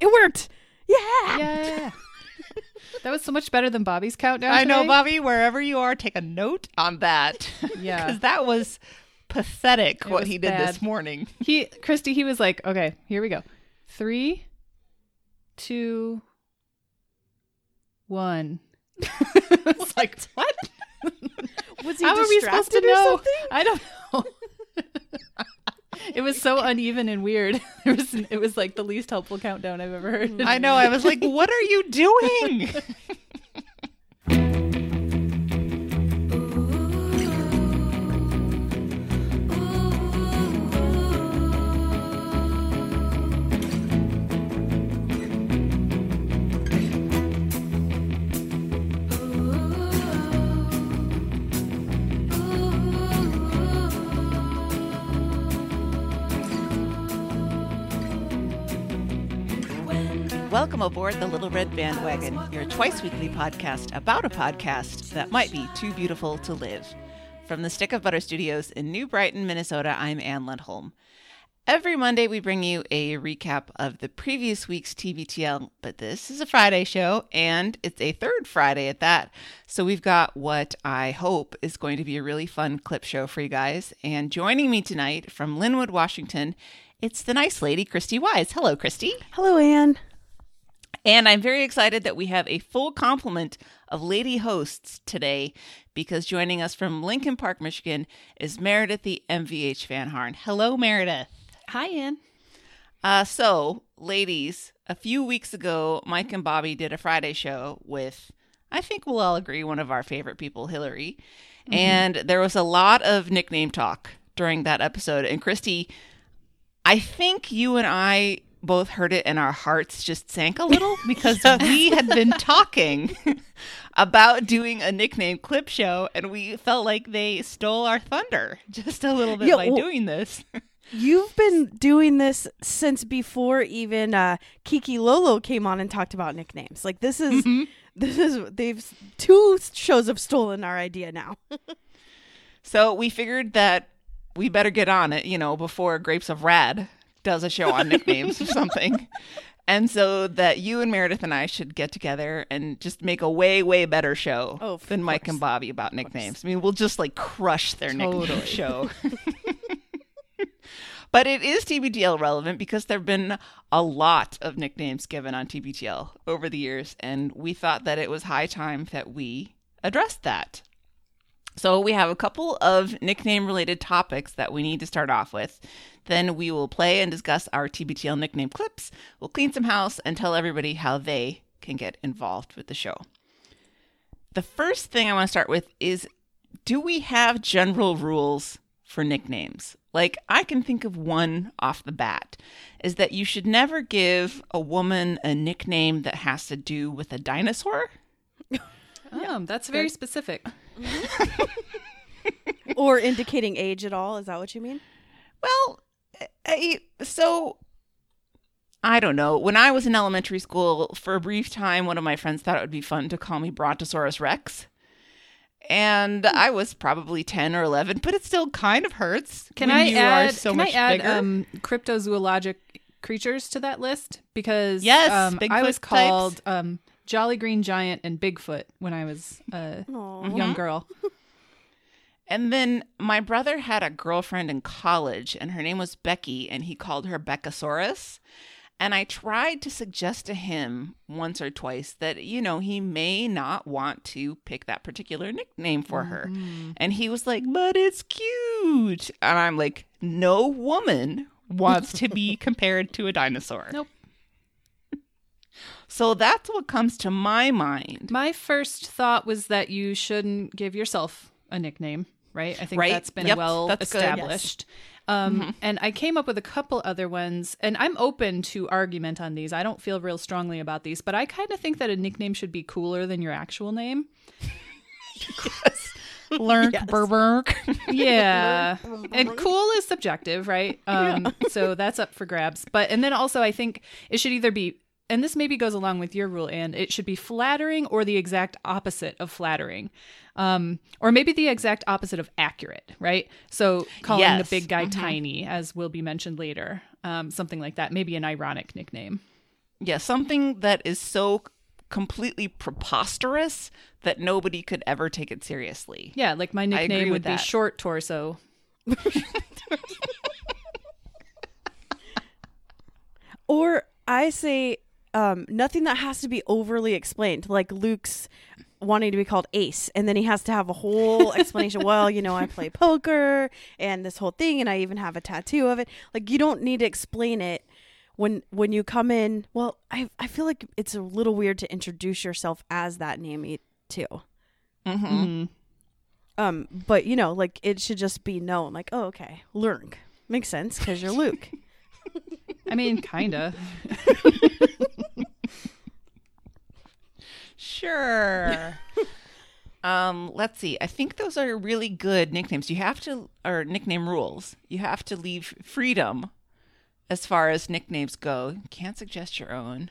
It worked. Yeah. Yeah. that was so much better than Bobby's countdown. I know. Bobby. Wherever you are, take a note on that. Yeah. because that was pathetic. It what was he did bad. this morning. He, Christy, he was like, okay, here we go. Three, two, one. it's like, what? Was he How are we supposed to know? something? I don't know. It was so uneven and weird. It was, it was like the least helpful countdown I've ever heard. I know. I was like, what are you doing? Welcome aboard the Little Red Bandwagon, your twice weekly podcast about a podcast that might be too beautiful to live. From the Stick of Butter Studios in New Brighton, Minnesota, I'm Ann Lundholm. Every Monday, we bring you a recap of the previous week's TBTL, but this is a Friday show, and it's a third Friday at that. So we've got what I hope is going to be a really fun clip show for you guys. And joining me tonight from Lynnwood, Washington, it's the nice lady, Christy Wise. Hello, Christy. Hello, Anne. And I'm very excited that we have a full complement of lady hosts today because joining us from Lincoln Park, Michigan is Meredith the MVH Van Harn. Hello, Meredith. Hi, Ann. Uh, so, ladies, a few weeks ago, Mike and Bobby did a Friday show with, I think we'll all agree, one of our favorite people, Hillary. And there was a lot of nickname talk during that episode. And Christy, I think you and I both heard it and our hearts just sank a little because we had been talking about doing a nickname clip show and we felt like they stole our thunder just a little bit Yeah, by well- doing this. You've been doing this since before even uh, Kiki Lolo came on and talked about nicknames. Like this is this is they've two shows have stolen our idea now. So we figured that we better get on it, you know, before Grapes of Rad does a show on nicknames or something. And so that you and Meredith and I should get together and just make a way, way better show Oh, than Mike and Bobby about nicknames. I mean, we'll just like crush their nickname show. but it is TBTL relevant because there have been a lot of nicknames given on TBTL over the years, and we thought that it was high time that we addressed that. So we have a couple of nickname related topics that we need to start off with. Then we will play and discuss our TBTL nickname clips. We'll clean some house and tell everybody how they can get involved with the show. The first thing I want to start with is do we have general rules for nicknames? Like I can think of one off the bat is that you should never give a woman a nickname that has to do with a dinosaur. Oh, that's very specific. or indicating age at all. Is that what you mean? Well, I, so I don't know. When I was in elementary school, for a brief time, one of my friends thought it would be fun to call me Brontosaurus Rex. And I was probably 10 or 11, but it still kind of hurts. Can when I you add? Are so can much I add bigger. um, cryptozoologic creatures to that list? Because Yes, um, I Bigfoot was types. called um, Jolly Green Giant and Bigfoot when I was a Aw. young girl. And then my brother had a girlfriend in college, and her name was Becky, and he called her Beccasaurus. And I tried to suggest to him once or twice that, you know, he may not want to pick that particular nickname for her. Mm-hmm. And he was like, but it's cute. And I'm like, no woman wants to be compared to a dinosaur. Nope. So that's what comes to my mind. My first thought was that you shouldn't give yourself a nickname, right? I think Right. that's been Yep, well that's. Mm-hmm. established. Um, And I came up with a couple other ones, and I'm open to argument on these. I don't feel real strongly about these, but I kind of think that a nickname should be cooler than your actual name. Lurk, Yes. burberk. Yeah. and cool is subjective, right? Um, so that's up for grabs. But, and then also, I think it should either be, and this maybe goes along with your rule, and it should be flattering or the exact opposite of flattering. Um, or maybe the exact opposite of accurate, right? So calling Yes. the big guy tiny, as will be mentioned later, um, something like that. Maybe an ironic nickname. yeah, something that is so completely preposterous that nobody could ever take it seriously. Yeah, like my nickname with would be short torso. Or I say um, nothing that has to be overly explained, like Luke's wanting to be called Ace, and then he has to have a whole explanation. well, you know, I play poker and this whole thing, and I even have a tattoo of it. Like you don't need to explain it when when you come in. Well, I I feel like it's a little weird to introduce yourself as that name too. Mm-hmm. Um, but you know, like it should just be known. Like, oh, okay, Lurk makes sense because you're Luke. I mean, kinda. Sure. um, let's see. I think those are really good nicknames. You have to, or nickname rules. You have to leave freedom as far as nicknames go. You can't suggest your own.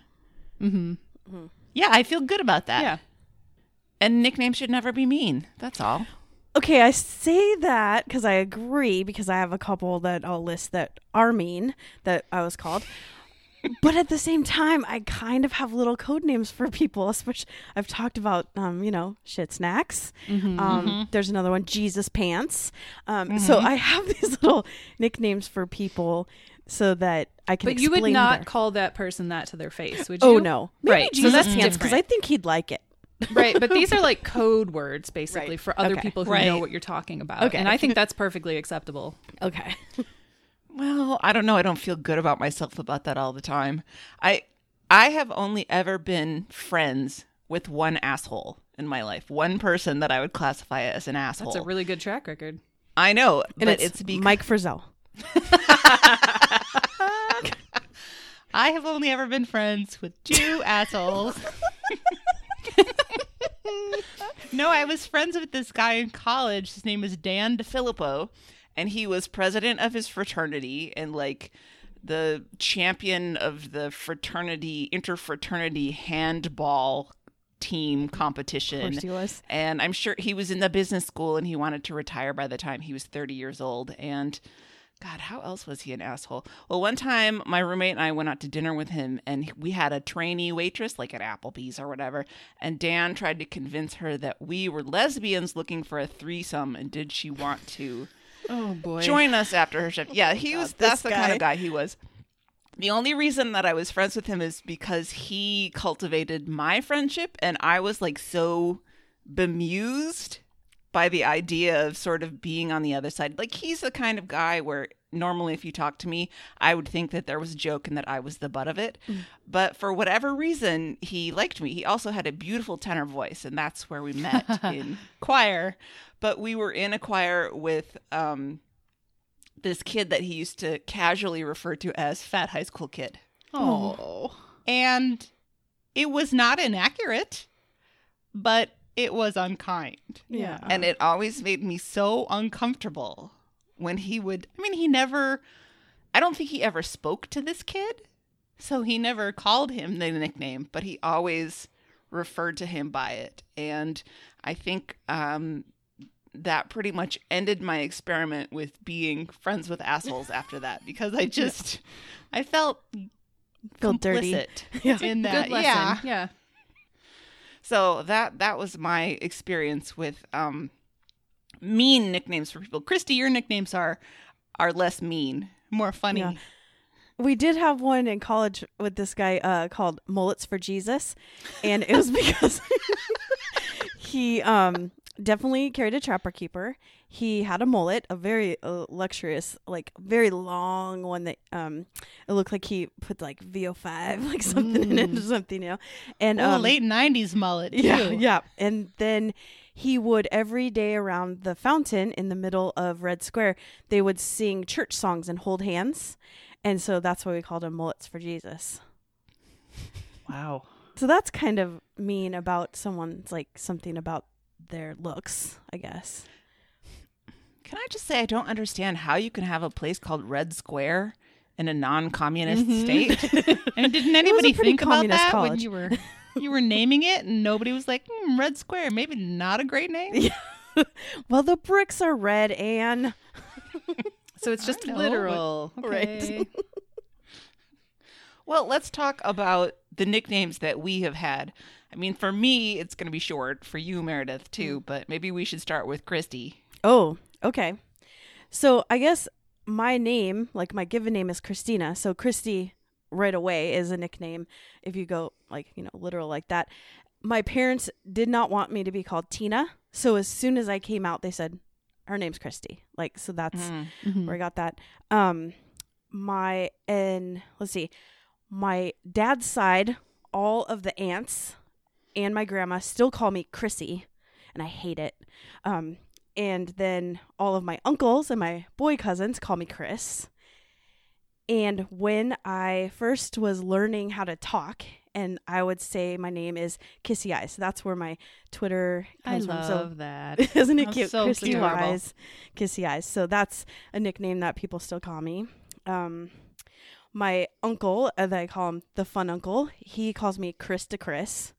mm-hmm. Yeah, I feel good about that. Yeah. And nicknames should never be mean. That's all. Okay, I say that because I agree because I have a couple that I'll list that are mean that I was called. But at the same time, I kind of have little code names for people. Especially, I've talked about, um, you know, shit snacks. Mm-hmm. Um, There's another one, Jesus pants. Um, So I have these little nicknames for people so that I can. But you would not their- call that person that to their face, would you? Oh no, Maybe Right, so Jesus that's pants because I think he'd like it. right, but these are like code words basically Right. for other Okay. people who Right. know what you're talking about. Okay. And I think that's perfectly acceptable. Okay. Well, I don't know. I don't feel good about myself about that all the time. I I have only ever been friends with one asshole in my life. One person that I would classify as an asshole. That's a really good track record. I know, And but it's, it's, because Mike Frizzell. I have only ever been friends with two assholes. no, I was friends with this guy in college. His name was Dan DeFilippo, and he was president of his fraternity and like the champion of the fraternity interfraternity handball team competition. Of course he was. And I'm sure he was in the business school and he wanted to retire by the time he was 30 years old. And God, how else was he an asshole? Well, one time my roommate and I went out to dinner with him and we had a trainee waitress, like at Applebee's or whatever. And Dan tried to convince her that we were lesbians looking for a threesome and did she want to Oh boy. join us after her shift? Yeah, he was, that's the kind of guy he was. The only reason that I was friends with him is because he cultivated my friendship and I was like so bemused by the idea of sort of being on the other side. Like he's the kind of guy where normally if you talk to me, I would think that there was a joke and that I was the butt of it. But for whatever reason, he liked me. He also had a beautiful tenor voice and that's where we met in choir. But we were in a choir with um this kid that he used to casually refer to as fat high school kid. Oh. And it was not inaccurate, but it was unkind. Yeah. And it always made me so uncomfortable when he would, I mean, he never, I don't think he ever spoke to this kid. So he never called him the nickname, but he always referred to him by it. And I think um, that pretty much ended my experiment with being friends with assholes after that because I just, I felt Feel dirty. Yeah. in that. Yeah. Yeah. So that that was my experience with um mean nicknames for people. Christy, your nicknames are are less mean, more funny. Yeah. We did have one in college with this guy uh, called Mullets for Jesus, and it was because he um, definitely carried a trapper keeper. He had a mullet, a very uh, luxurious, like very long one that um, it looked like he put like VO5, like something in it or something, you know. And Oh, um, late '90s mullet. yeah, yeah. And then he would every day around the fountain in the middle of Red Square, they would sing church songs and hold hands. And so that's why we called him Mullets for Jesus. Wow. So that's kind of mean about someone's like something about their looks, I guess. Can I just say I don't understand how you can have a place called Red Square in a non-communist state? and didn't anybody think about communist that when college. you were you were naming it, and nobody was like hmm, Red Square? Maybe not a great name. Well, the bricks are red, Anne. So it's just know, literal. Right. Okay. Well, let's talk about the nicknames that we have had. I mean, for me, it's going to be short. For you, Meredith, too. But maybe we should start with Christy. Oh, okay. So I guess my name, like my given name, is Christina. So Christy, right away, is a nickname. If you go like you know literal like that. My parents did not want me to be called Tina. So as soon as I came out, they said her name's Christy. Like so that's Mhm. where I got that. Um, my and let's see, my dad's side, all of the aunts and my grandma still call me Chrissy, and I hate it. Um, and then all of my uncles and my boy cousins call me Chris. And when I first was learning how to talk, and I would say my name is Kissy Eyes. So that's where my Twitter I comes from. So love that. isn't it cute? so. Eyes, Kissy Eyes. So that's a nickname that people still call me. Um, my uncle, as I call him, the fun uncle, he calls me Chris to Chris.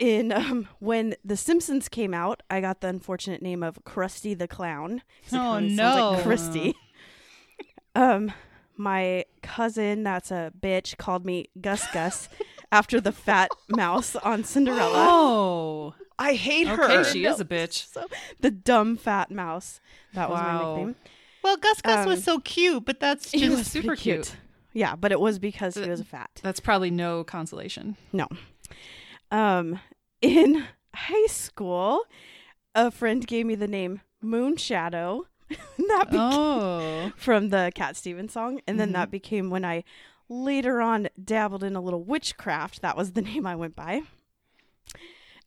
In um, when The Simpsons came out, I got the unfortunate name of Krusty the Clown. Oh, sounds like no. Christy. um, my cousin, that's a bitch, called me Gus Gus after the fat mouse on Cinderella. Oh, I hate okay, her. Okay, she is a bitch. So the dumb fat mouse. That was my nickname. Well, Gus Gus Um, was so cute, but that's He just was super pretty cute. Yeah, but it was because he The- was fat. That's probably no consolation. No. Um, in high school, a friend gave me the name Moonshadow. that became Oh, from the Cat Stevens song, and then Mhm. that became when I later on dabbled in a little witchcraft. That was the name I went by.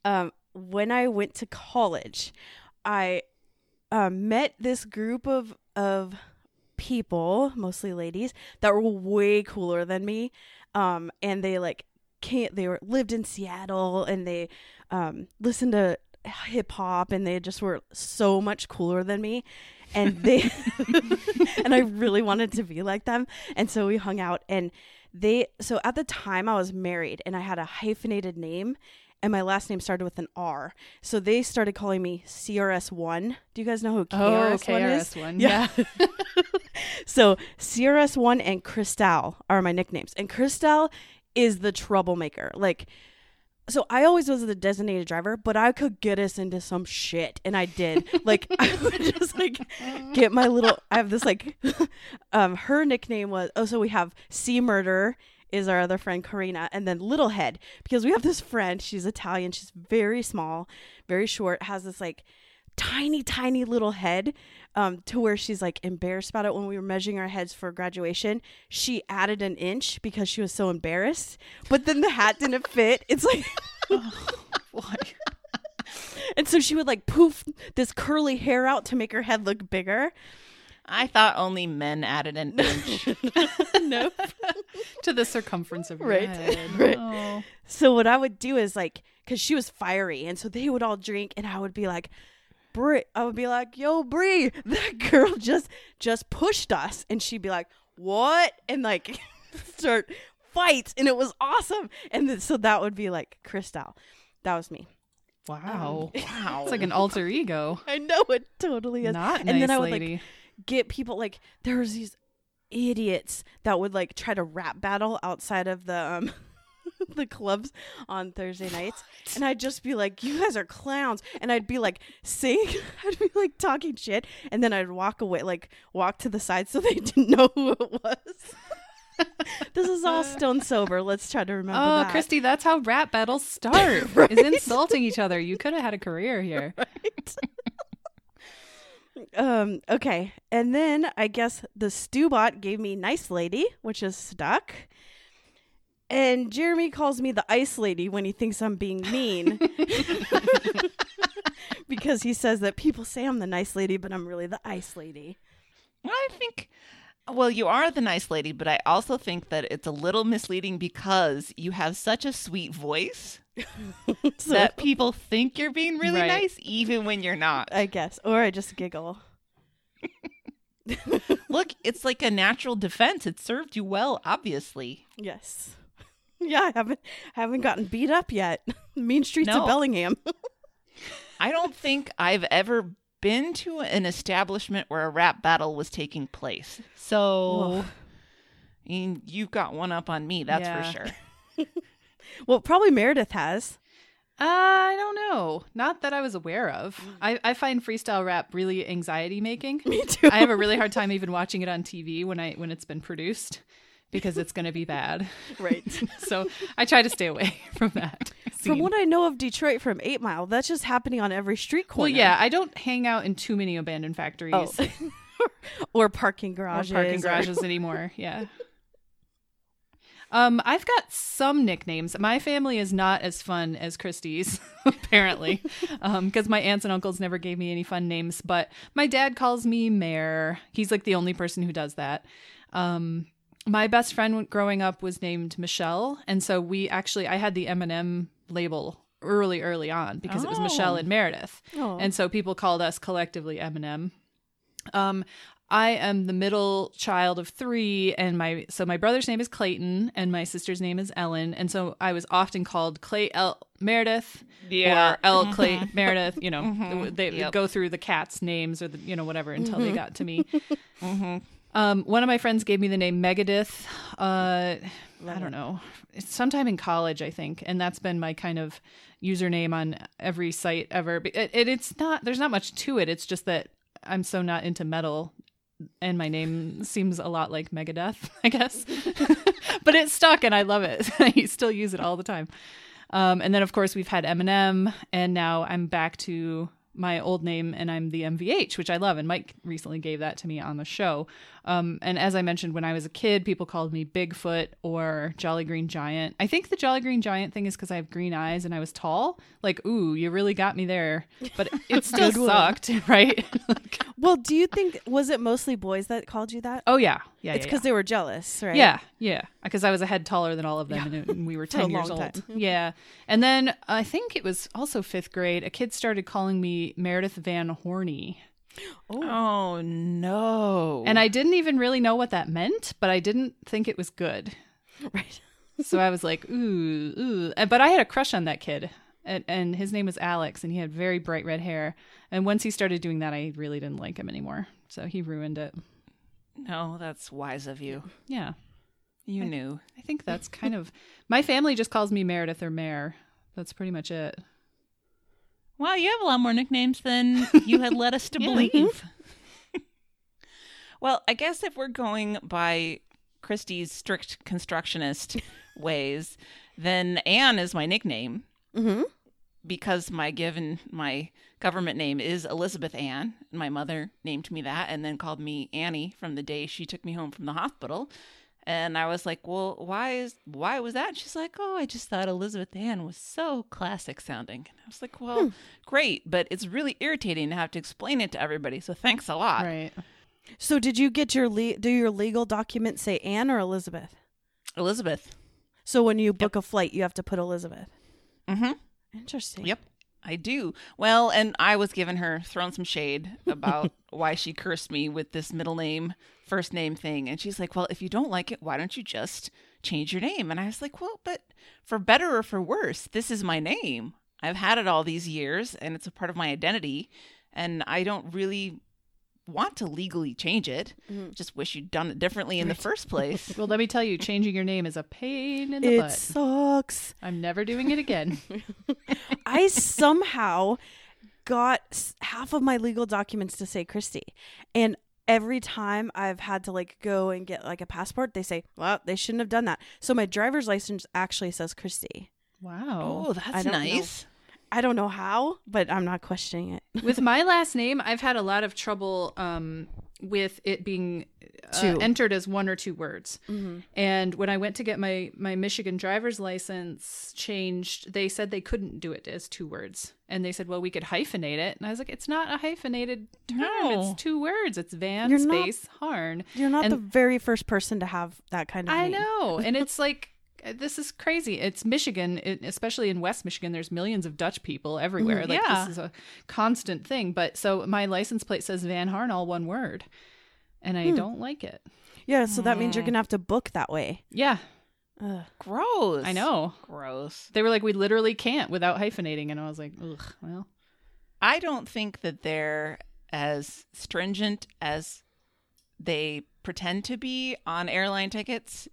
Um, when I went to college, I um, met this group of of people, mostly ladies, that were way cooler than me, um, and they like can't. They were lived in Seattle, and they um, listened to hip hop, and they just were so much cooler than me, and they and I really wanted to be like them, and so we hung out, and they. So at the time, I was married, and I had a hyphenated name. And my last name started with an R. So they started calling me CRS1. Do you guys know who oh, KRS1 is? One. Yeah. so CRS1 and Cristal are my nicknames. And Cristal is the troublemaker. Like, so I always was the designated driver, but I could get us into some shit. And I did. Like, I would just like get my little, I have this like, um, her nickname was, oh, so we have C Murder is our other friend Karina, and then Little Head because we have this friend. She's Italian. She's very small, very short. Has this like tiny, tiny little head, um, to where she's like embarrassed about it. When we were measuring our heads for graduation, she added an inch because she was so embarrassed. But then the hat didn't fit. It's like. Why? And so she would like poof this curly hair out to make her head look bigger. I thought only men added an inch. no. to the circumference of your Right, head. right. Oh. So what I would do is like, cause she was fiery, and so they would all drink, and I would be like, Brie, I would be like, Yo, Brie, that girl just just pushed us, and she'd be like, What? And like start fights, and it was awesome. And then, so that would be like Cristal. That was me. Wow. wow. It's like an alter ego. I know it totally is. Not and nice then I would lady. like get people like there was these idiots that would like try to rap battle outside of the um the clubs on Thursday nights and I'd just be like you guys are clowns and I'd be like sing I'd be like talking shit and then I'd walk away like walk to the side so they didn't know who it was this is all stone sober let's try to remember Oh, that Christy, that's how rap battles start. Right? Is insulting each other. You could have had a career here. right? um, okay. And then I guess the Stewbot gave me Nice Lady, which is stuck. And Jeremy calls me the Ice Lady when he thinks I'm being mean. because he says that people say I'm the nice lady, but I'm really the ice lady. I think, well, you are the nice lady, but I also think that it's a little misleading because you have such a sweet voice So that people think you're being really Right. nice, even when you're not. I guess. Or I just giggle. Look, it's like a natural defense. It served you well, obviously. Yes. Yeah, I haven't haven't gotten beat up yet. mean streets No. of Bellingham. I don't think I've ever been to an establishment where a rap battle was taking place. So, I mean, you got one up on me, that's Yeah. for sure. Well, probably Meredith has. Uh, I don't know. Not that I was aware of. I, I find freestyle rap really anxiety making. Me too. I have a really hard time even watching it on TV when I when it's been produced because it's going to be bad. right. so I try to stay away from that. From what I know of Detroit from Eight Mile, that's just happening on every street corner. well, yeah, I don't hang out in too many abandoned factories Oh. or parking or garages. parking or- garages anymore. Yeah. Um, I've got some nicknames. My family is not as fun as Christie's, apparently, because my aunts and uncles never gave me any fun names. But my dad calls me Mayor. He's like the only person who does that. Um, my best friend growing up was named Michelle, and so we actually I had the M&M label early, early on because it was Oh. Michelle and Meredith, Oh. and so people called us collectively M&M. Um, I am the middle child of three, and my so my brother's name is Clayton, and my sister's name is Ellen, and so I was often called Clay L Meredith Yeah. or L Clay Meredith. You know, Mhm. they Yep. go through the cats' names or the you know whatever until Mm-hmm. they got to me. Um, one of my friends gave me the name Megadith. Uh, I don't know, it's sometime in college, I think, and that's been my kind of username on every site ever. But it, it, it's not. There's not much to it. It's just that I'm so not into metal, and my name seems a lot like Megadeth, I guess. but it's stuck, and I love it. I still use it all the time. Um, and then of course we've had Eminem, and now I'm back to my old name, and I'm the MVH, which I love. And Mike recently gave that to me on the show. Um, and as I mentioned, when I was a kid, people called me Bigfoot or Jolly Green Giant. I think the Jolly Green Giant thing is because I have green eyes and I was tall. Like, ooh, you really got me there. But it still sucked, right? Well, do you think was it mostly boys that called you that? oh yeah, yeah. it's yeah, because they were jealous, right? Yeah, yeah. Because I was a head taller than all of them, and, it- and we were ten years old. time. Yeah, and then I think it was also fifth grade. A kid started calling me Meredith Van Horny, Oh. Oh no. and I didn't even really know what that meant, but I didn't think it was good. right. So I was like, ooh, ooh. But I had a crush on that kid, and, and his name was Alex, and he had very bright red hair. And once he started doing that, I really didn't like him anymore. So he ruined it. No, that's wise of you. Yeah, You knew. I think that's kind of my family just calls me Meredith or Mare. That's pretty much it. Wow, you have a lot more nicknames than you had led us to Yeah. believe. well, I guess if we're going by Christie's strict constructionist ways, then Anne is my nickname Mm-hmm. because my given my government name is Elizabeth Ann. My mother named me that and then called me Annie from the day she took me home from the hospital. And I was like, "Well, why is why was that?" And she's like, "Oh, I just thought Elizabeth Ann was so classic sounding." And I was like, "Well, great, but it's really irritating to have to explain it to everybody. So thanks a lot." Right. So, did you get your le- do your legal documents say Anne or Elizabeth? Elizabeth. So when you book a flight, you have to put Elizabeth. Mm-hmm. Interesting. Yep. I do. Well, and I was giving her thrown some shade about why she cursed me with this middle name, first name thing. And she's like, Well, if you don't like it, why don't you just change your name? And I was like, Well, but for better or for worse, this is my name. I've had it all these years and it's a part of my identity. And I don't really want to legally change it. Mhm. Just wish you'd done it differently in the first place. Well, let me tell you, changing your name is a pain in the It butt. sucks. I'm never doing it again. I somehow got half of my legal documents to say Christy. And every time I've had to like go and get like a passport, they say, well, they shouldn't have done that. So my driver's license actually says Christy. Wow. Oh, that's don't know. I don't know how, but I'm not questioning it. With my last name, I've had a lot of trouble um, with it being uh, entered as one or two words. And when I went to get my my Michigan driver's license changed, they said they couldn't do it as two words. And they said, "Well, we could hyphenate it." And I was like, "It's not a hyphenated term. No. It's two words. It's Van You're not- space Harn." You're not And- the very first person to have that kind of I name. know. and it's like this is crazy. It's Michigan, it, especially in West Michigan. There's millions of Dutch people everywhere. Mhm. Like Yeah. this is a constant thing. But so my license plate says Van Harn, all one word, and I Hmm. don't like it. Yeah, so that means you're going to have to book that way. Yeah, Ugh. Gross. I know. Gross. They were like, we literally can't without hyphenating, and I was like, ugh. Well, I don't think that they're as stringent as they pretend to be on airline tickets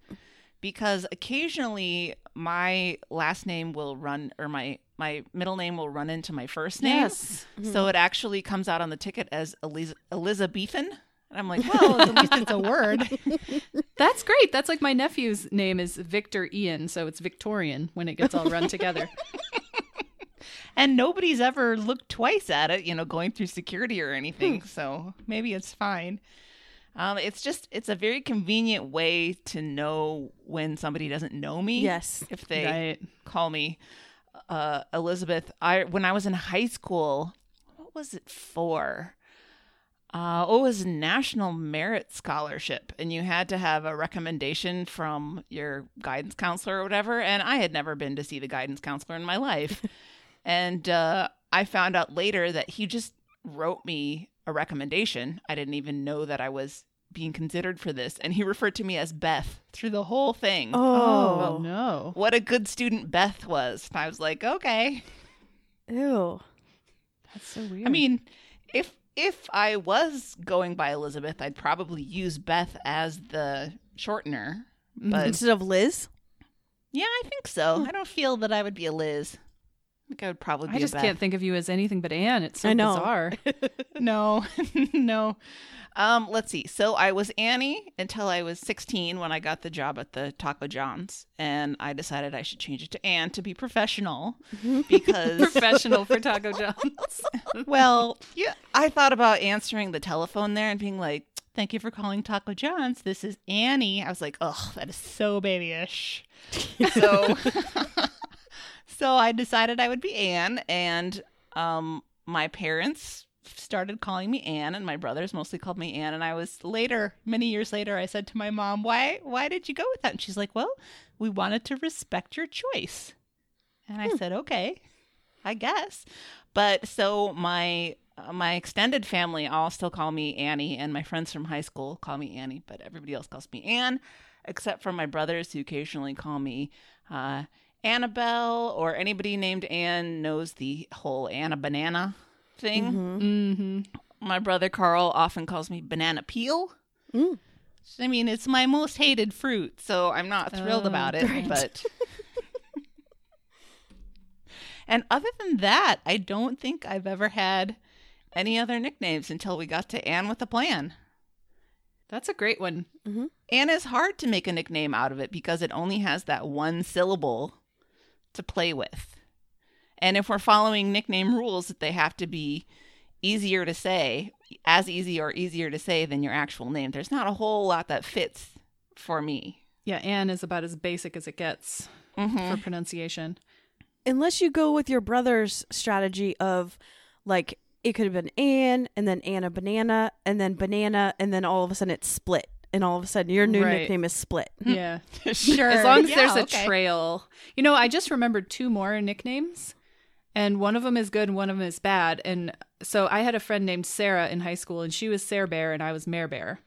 because occasionally my last name will run or my my middle name will run into my first name. Yes. So mm-hmm. it actually comes out on the ticket as Eliz- Elizabethan. And I'm like, Well, at least it's a word. That's great. That's like my nephew's name is Victor Ian, so it's Victorian when it gets all run together. and nobody's ever looked twice at it, you know, going through security or anything. Hmm. So maybe it's fine. Um, it's just it's a very convenient way to know when somebody doesn't know me. Yes. if they Right. call me uh, Elizabeth. I when I was in high school, what was it for? Uh, oh, it was National Merit Scholarship, and you had to have a recommendation from your guidance counselor or whatever. And I had never been to see the guidance counselor in my life, and uh, I found out later that he just wrote me a recommendation. I didn't even know that I was being considered for this, and he referred to me as Beth through the whole thing Oh, Oh, no. what a good student Beth was. And I was like, okay. ew. That's so weird. I mean, if if I was going by Elizabeth, I'd probably use Beth as the shortener. Mm-hmm. But Instead of Liz. yeah, I think so. Hmm. I don't feel that I would be a Liz. I would probably be I just can't think of you as anything but Anne. It's so I know. bizarre. no, no. Um, let's see. So I was Annie until I was 16 when I got the job at the Taco John's, and I decided I should change it to Anne to be professional because Professional for Taco John's. Well, yeah, I thought about answering the telephone there and being like, "Thank you for calling Taco John's. This is Annie." I was like, "Oh, that is so babyish." so, so I decided I would be Anne, and um, my parents started calling me Anne, and my brothers mostly called me Anne. And I was later, many years later, I said to my mom, "Why, why did you go with that?" And she's like, "Well, we wanted to respect your choice." And I said, "Okay." I guess. But so my uh, my extended family all still call me Annie, and my friends from high school call me Annie, but everybody else calls me Anne, except for my brothers who occasionally call me uh, Annabelle, or anybody named Anne knows the whole Anna banana thing. mm-hmm. My brother Carl often calls me banana peel. Mm. I mean, it's my most hated fruit, so I'm not thrilled Oh, about it, right. but. and other than that, I don't think I've ever had any other nicknames until we got to Anne with a Plan. That's a great one. Anne is hard to make a nickname out of it because it only has that one syllable to play with. And if we're following nickname rules, that they have to be easier to say, as easy or easier to say than your actual name. There's not a whole lot that fits for me. Yeah, Anne is about as basic as it gets Mm-hmm. for pronunciation. Unless you go with your brother's strategy of like it could have been Anne and then Anna banana and then banana and then all of a sudden it's split and all of a sudden your new Right. nickname is split. Yeah. sure. As long as Yeah, there's a okay. trail. You know, I just remembered two more nicknames, and one of them is good and one of them is bad. And so I had a friend named Sarah in high school, and she was Sarah Bear, and I was Mare Bear.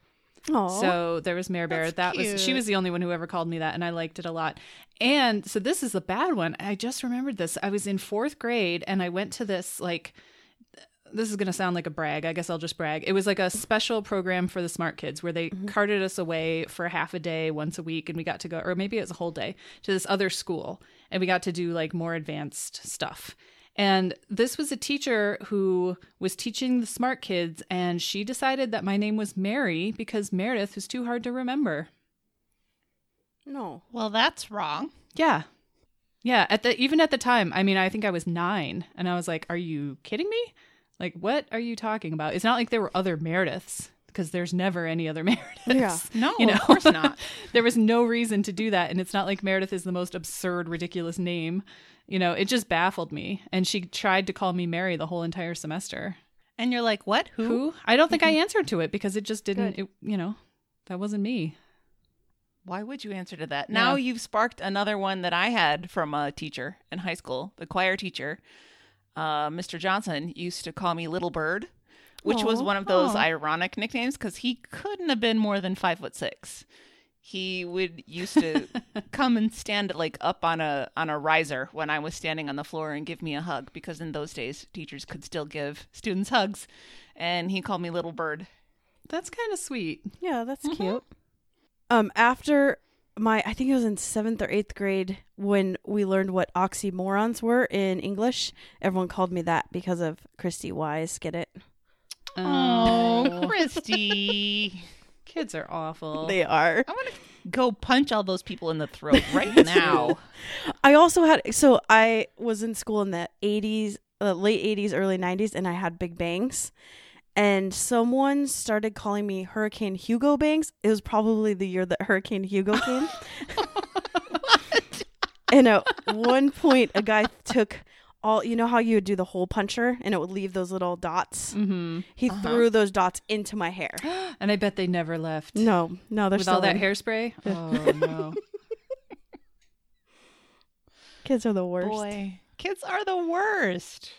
Oh, So there was Mare Bear. That's that was she was the only one who ever called me that, and I liked it a lot. And so this is the bad one. I just remembered this. I was in fourth grade, and I went to this like. This is going to sound like a brag. I guess I'll just brag. It was like a special program for the smart kids where they mm-hmm. carted us away for half a day once a week and we got to go or maybe it was a whole day to this other school and we got to do like more advanced stuff. And this was a teacher who was teaching the smart kids, and she decided that my name was Mary because Meredith was too hard to remember. no. Well, that's wrong. Yeah. Yeah, at the even at the time, I mean, I think I was 9 and I was like, "Are you kidding me? Like what are you talking about? It's not like there were other Merediths because there's never any other Merediths." Yeah. No, You know? of course not. there was no reason to do that and it's not like Meredith is the most absurd ridiculous name. You know, it just baffled me and she tried to call me Mary the whole entire semester. And you're like, what? Who? Who? I don't think I mm-hmm. answered to it because it just didn't it, you know, that wasn't me. Why would you answer to that? Now you've sparked another one that I had from a teacher in high school, the choir teacher. Uh, Mr. Johnson used to call me Little Bird, which was one of those Aw. ironic nicknames because he couldn't have been more than five foot six. He would used to come and stand like up on a on a riser when I was standing on the floor and give me a hug because in those days teachers could still give students hugs, and he called me Little Bird. That's kind of sweet. Yeah, that's Mhm. cute. Um, after my, I think it was in seventh or eighth grade when we learned what oxymorons were in English. Everyone called me that because of Christy Wise. Get it? Oh, Christy. kids are awful. They are. I want to go punch all those people in the throat right now. I also had so I was in school in the 80s, uh, late 80s, early 90s, and I had big bangs. And someone started calling me Hurricane Hugo Bangs. It was probably the year that Hurricane Hugo came. and at one point, a guy took all, you know how you would do the hole puncher and it would leave those little dots? hmm He Uh-huh. threw those dots into my hair. And I bet they never left. No, no, they're With all that in. hairspray. Oh no. Kids are the worst. Boy, kids are the worst.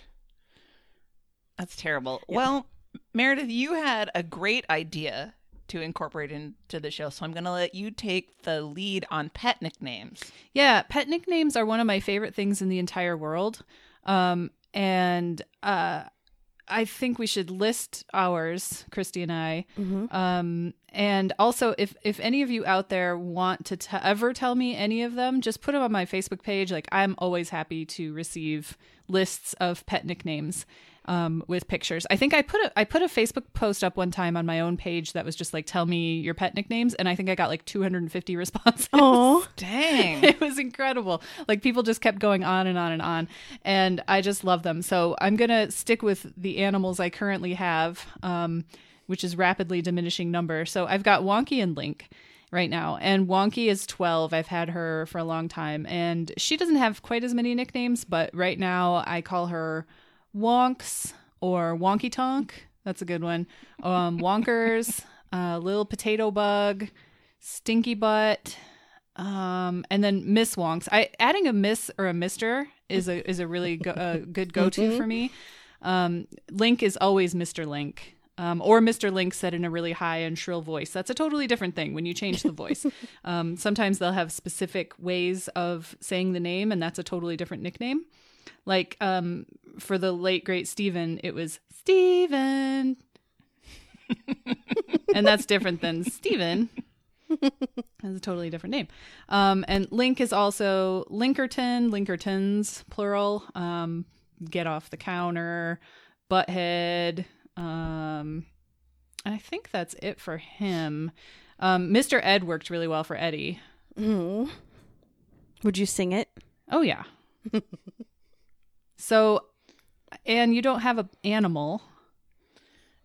That's terrible. Well, Meredith, you had a great idea to incorporate into the show, so I'm going to let you take the lead on pet nicknames. Yeah, pet nicknames are one of my favorite things in the entire world. Um, and uh, I think we should list ours, Christy and I. Mhm. Um, and also, if if any of you out there want to t- ever tell me any of them, just put them on my Facebook page. Like I'm always happy to receive lists of pet nicknames um, with pictures. I think I put a I put a Facebook post up one time on my own page that was just like, "Tell me your pet nicknames," and I think I got like 250 responses. Oh, Dang. it was incredible. Like people just kept going on and on and on, and I just love them. So I'm gonna stick with the animals I currently have, um, which is rapidly diminishing number. So I've got Wonky and Link right now, and Wonky is 12. I've had her for a long time, and she doesn't have quite as many nicknames, but right now I call her Wonks or Wonky Tonk. That's a good one. Um, Wonkers, uh, Little Potato Bug, Stinky Butt, um, and then Miss Wonks. I adding a Miss or a Mister is a is a really go, a good go to for me. Um, Link is always Mister Link. Um, or Mr. Link said in a really high and shrill voice. That's a totally different thing when you change the voice. um, sometimes they'll have specific ways of saying the name, and that's a totally different nickname. Like um, for the late great Stephen, it was Stephen, and that's different than Stephen. That's a totally different name. Um, and Link is also Linkerton, Linkertons, plural. Um, get off the counter, butthead. Um, I think that's it for him. Um, Mr. Ed worked really well for Eddie. Mm. would you sing it? Oh yeah. So, and you don't have an animal.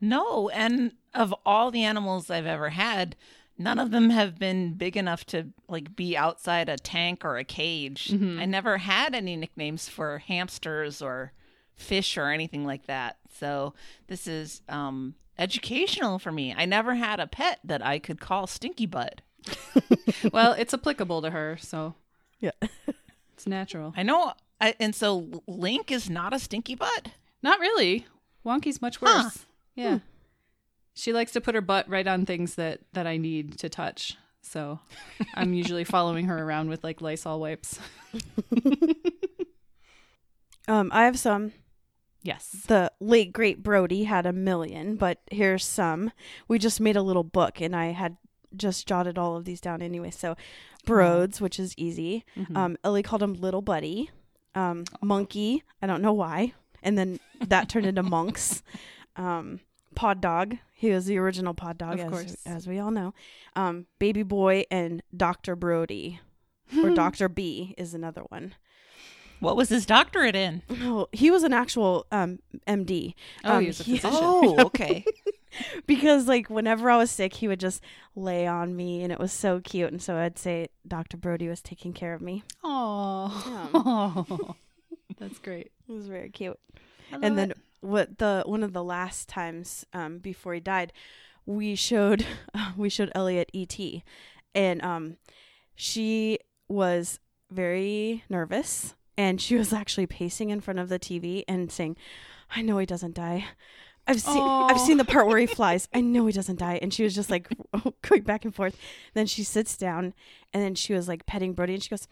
No, and of all the animals I've ever had, none of them have been big enough to like be outside a tank or a cage. I never had any nicknames for hamsters or fish or anything like that. So this is um educational for me. I never had a pet that I could call Stinky Butt. Well, it's applicable to her, so Yeah. it's natural. I know I, and so Link is not a stinky butt. Not really. Wonky's much worse. Huh. Yeah. She likes to put her butt right on things that that I need to touch. So I'm usually following her around with like Lysol wipes. Um, I have some. Yes. The late great Brody had a million, but here's some. We just made a little book, and I had just jotted all of these down anyway. So, Broads, which is easy. Mhm. Um, Ellie called him Little Buddy. Um, Monkey, I don't know why, and then that turned into Monks. Um, Pod Dog, he was the original Pod Dog, Of as, course. as we all know. Um, Baby Boy and Doctor Brody, or Doctor B is another one. What was his doctorate in? Oh, he was an actual um, MD. Oh, Um, he was a he- physician. Oh, okay. because like whenever I was sick, he would just lay on me, and it was so cute. And so I'd say Dr. Brody was taking care of me. Oh. That's great. It was very cute. And then it. what the one of the last times um, before he died, we showed we showed Elliot ET, and um, she was very nervous, and she was actually pacing in front of the TV and saying, "I know he doesn't die." I've seen I've seen the part where he flies. I know he doesn't die, and she was just like going back and forth. Then she sits down, and then she was like petting Brody, and she goes,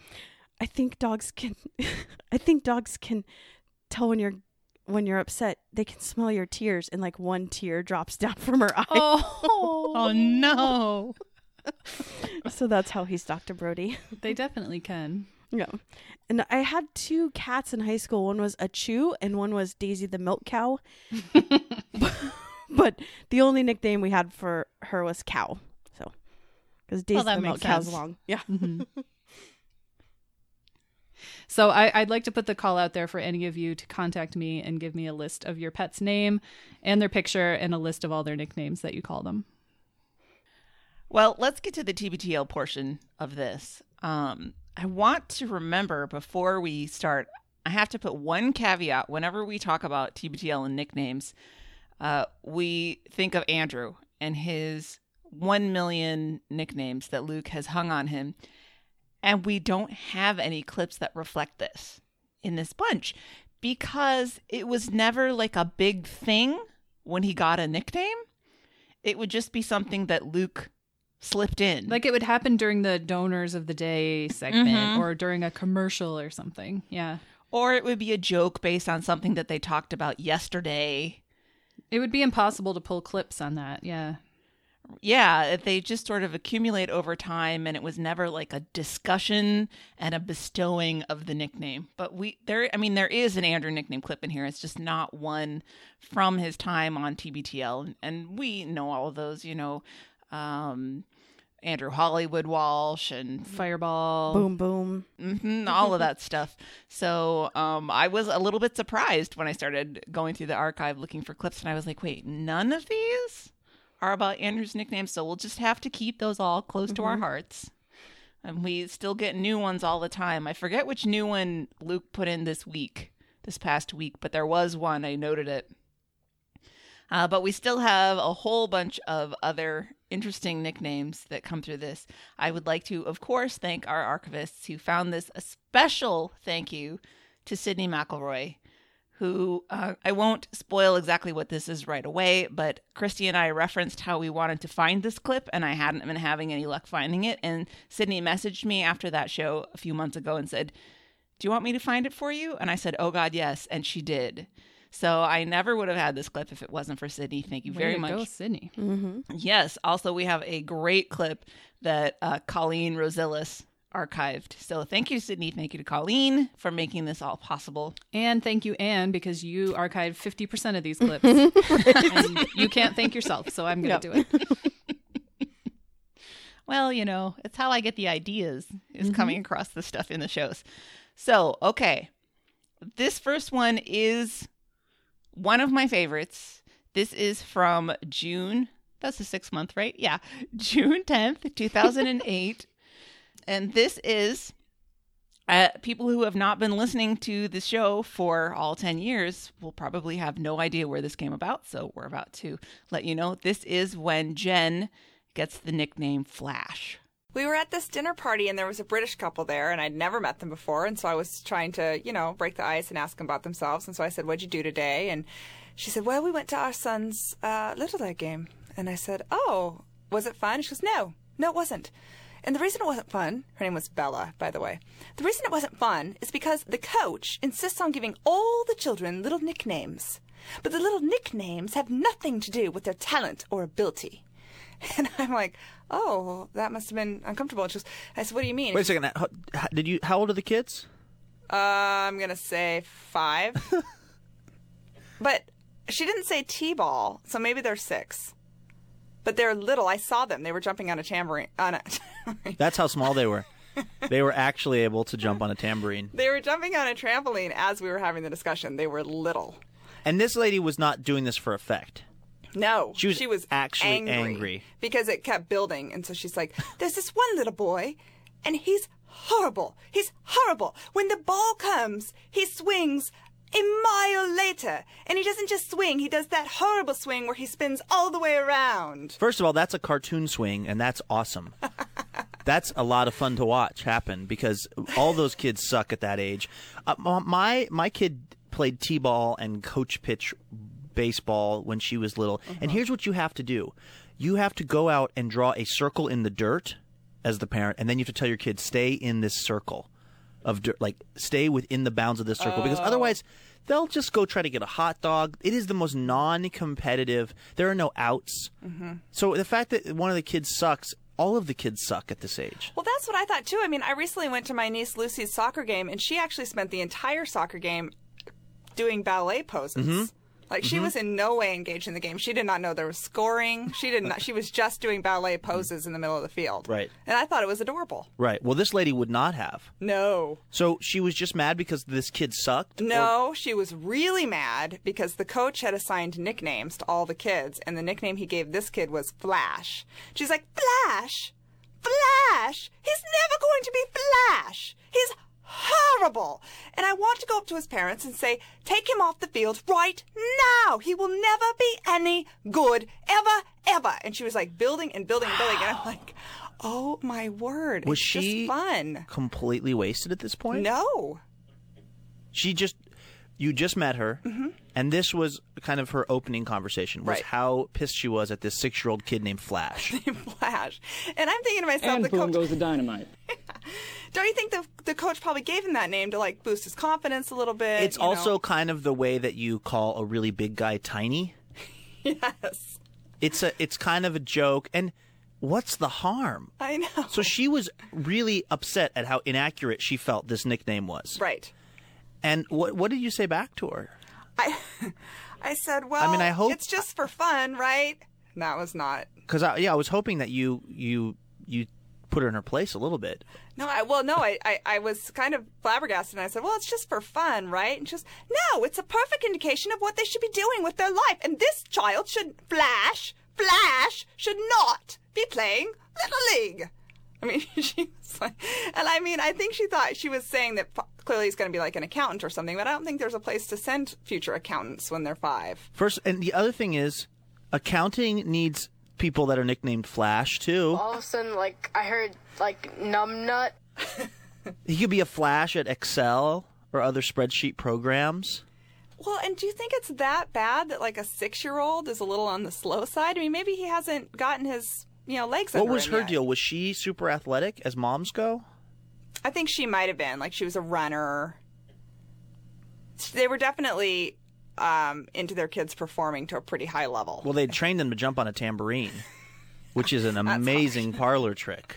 "I think dogs can, I think dogs can tell when you're when you're upset, they can smell your tears, and like one tear drops down from her eye. Oh, Oh no. So that's how he's Dr. Brody. they definitely can. Yeah. And I had two cats in high school. One was a chew and one was Daisy the milk cow. but the only nickname we had for her was cow. So, because Daisy that the milk makes cow's long. Yeah. So I, I'd like to put the call out there for any of you to contact me and give me a list of your pet's name and their picture and a list of all their nicknames that you call them. Well, let's get to the TBTL portion of this. Um, I want to remember before we start, I have to put one caveat whenever we talk about TBTL and nicknames. Uh, we think of Andrew and his 1 million nicknames that Luke has hung on him. And we don't have any clips that reflect this in this bunch because it was never like a big thing when he got a nickname. It would just be something that Luke slipped in. Like it would happen during the donors of the day segment Mhm. or during a commercial or something. Yeah. or it would be a joke based on something that they talked about yesterday. It would be impossible to pull clips on that. Yeah. Yeah, they just sort of accumulate over time and it was never like a discussion and a bestowing of the nickname. But we there I mean there is an Andrew nickname clip in here. It's just not one from his time on TBTL and we know all of those, you know, um Andrew Hollywood Walsh and Fireball. Boom, boom. hmm all of that stuff. So um, I was a little bit surprised when I started going through the archive looking for clips, and I was like, wait, none of these are about Andrew's nicknames, so we'll just have to keep those all close to our hearts. And we still get new ones all the time. I forget which new one Luke put in this week, this past week, but there was one. I noted it. Uh, but we still have a whole bunch of other interesting nicknames that come through this. I would like to, of course, thank our archivists who found this. A special thank you to Sydney McElroy, who uh, I won't spoil exactly what this is right away, but Christy and I referenced how we wanted to find this clip, and I hadn't been having any luck finding it. And Sydney messaged me after that show a few months ago and said, Do you want me to find it for you? And I said, Oh, God, yes. And she did. So I never would have had this clip if it wasn't for Sydney. Thank you Way very to much. Go, Sydney. Yes. Also, we have a great clip that uh, Colleen Rosillas archived. So thank you, Sydney. Thank you to Colleen for making this all possible. And thank you, Anne, because you archived 50% of these clips. and you can't thank yourself, so I'm going to do it. Well, you know, it's how I get the ideas is coming across the stuff in the shows. So, okay. This first one is one of my favorites. This is from June. That's the sixth month, right? Yeah. June 10th, 2008. and this is uh, people who have not been listening to the show for all 10 years will probably have no idea where this came about. So we're about to let you know. This is when Jen gets the nickname Flash. We were at this dinner party and there was a British couple there and I'd never met them before and so I was trying to, you know, break the ice and ask them about themselves and so I said, "What'd you do today?" and she said, "Well, we went to our son's uh, Little League game." And I said, "Oh, was it fun?" She goes, "No, no, it wasn't." And the reason it wasn't fun, her name was Bella, by the way. The reason it wasn't fun is because the coach insists on giving all the children little nicknames. But the little nicknames have nothing to do with their talent or ability. And I'm like, oh, that must have been uncomfortable. And she goes, I said, what do you mean? Wait a second. How, how- did you? How old are the kids? Uh, I'm going to say five. but she didn't say T-ball, so maybe they're six. But they're little. I saw them. They were jumping on a tambourine. On a That's how small they were. they were actually able to jump on a tambourine. they were jumping on a trampoline as we were having the discussion. They were little. And this lady was not doing this for effect. No, She was actually angry, angry. because it kept building, and so she's like, "There's this one little boy, and he's horrible. He's horrible. When the ball comes, he swings." A mile later, and he doesn't just swing, he does that horrible swing where he spins all the way around. First of all, that's a cartoon swing, and that's awesome. that's a lot of fun to watch happen because all those kids suck at that age. Uh, my my kid played t-ball and coach pitch baseball when she was little. And here's what you have to do: you have to go out and draw a circle in the dirt as the parent, and then you have to tell your kids, stay in this circle of dir- like stay within the bounds of this circle because otherwise they'll just go try to get a hot dog. It is the most non-competitive. There are no outs. So the fact that one of the kids sucks, all of the kids suck at this age. Well, that's what I thought too. I mean, I recently went to my niece Lucy's soccer game, and she actually spent the entire soccer game doing ballet poses. Mm-hmm. Like she mm-hmm. was in no way engaged in the game. She did not know there was scoring. She did not. She was just doing ballet mm. poses in the middle of the field. Right. And I thought it was adorable. Right. Well, this lady would not have. No. So she was just mad because this kid sucked. or- No, she was really mad because the coach had assigned nicknames to all the kids, and the nickname he gave this kid was Flash. She's like, Flash? Flash? He's never going to be Flash. He's horrible. And I want to go up to his parents and say, take him off the field right now. He will never be any good, ever, ever. And she was like building and building and building, and I'm like, oh my word. Was it's she just fun? completely wasted at this point? No. She just you just met her, mm-hmm. and this was kind of her opening conversation. Was Right. how pissed she was at this six-year-old kid named Flash. Flash. And I'm thinking to myself, And the boom coach, goes the dynamite. don't you think the, the coach probably gave him that name to like boost his confidence a little bit? it's you know? also kind of the way that you call a really big guy tiny. yes, It's a it's kind of a joke, and what's the harm? I know. So she was really upset at how inaccurate she felt this nickname was. right. And what what did you say back to her? I I said, well, I mean, I hope- it's just for fun, right? And that was not. Because I, yeah, I was hoping that you you you put her in her place a little bit. No, I well, no, I, I, I was kind of flabbergasted, and I said, "Well, it's just for fun, right?" And goes, "No, it's a perfect indication of what they should be doing with their life, and this child should Flash, Flash should not be playing Little League." I mean, she was like, and I mean, I think she thought she was saying that clearly he's going to be like an accountant or something, but I don't think there's a place to send future accountants when they're five. First, and the other thing is, accounting needs people that are nicknamed Flash too. all of a sudden, like I heard like numbnut. He could be a Flash at Excel or other spreadsheet programs. Well, and do you think it's that bad that like a six-year-old is a little on the slow side? I mean, maybe he hasn't gotten his you know legs. What under was him her yet. deal? Was she super athletic as moms go? I think she might have been like she was a runner. They were definitely um, into their kids performing to a pretty high level. Well, they trained them to jump on a tambourine, which is an amazing parlor trick.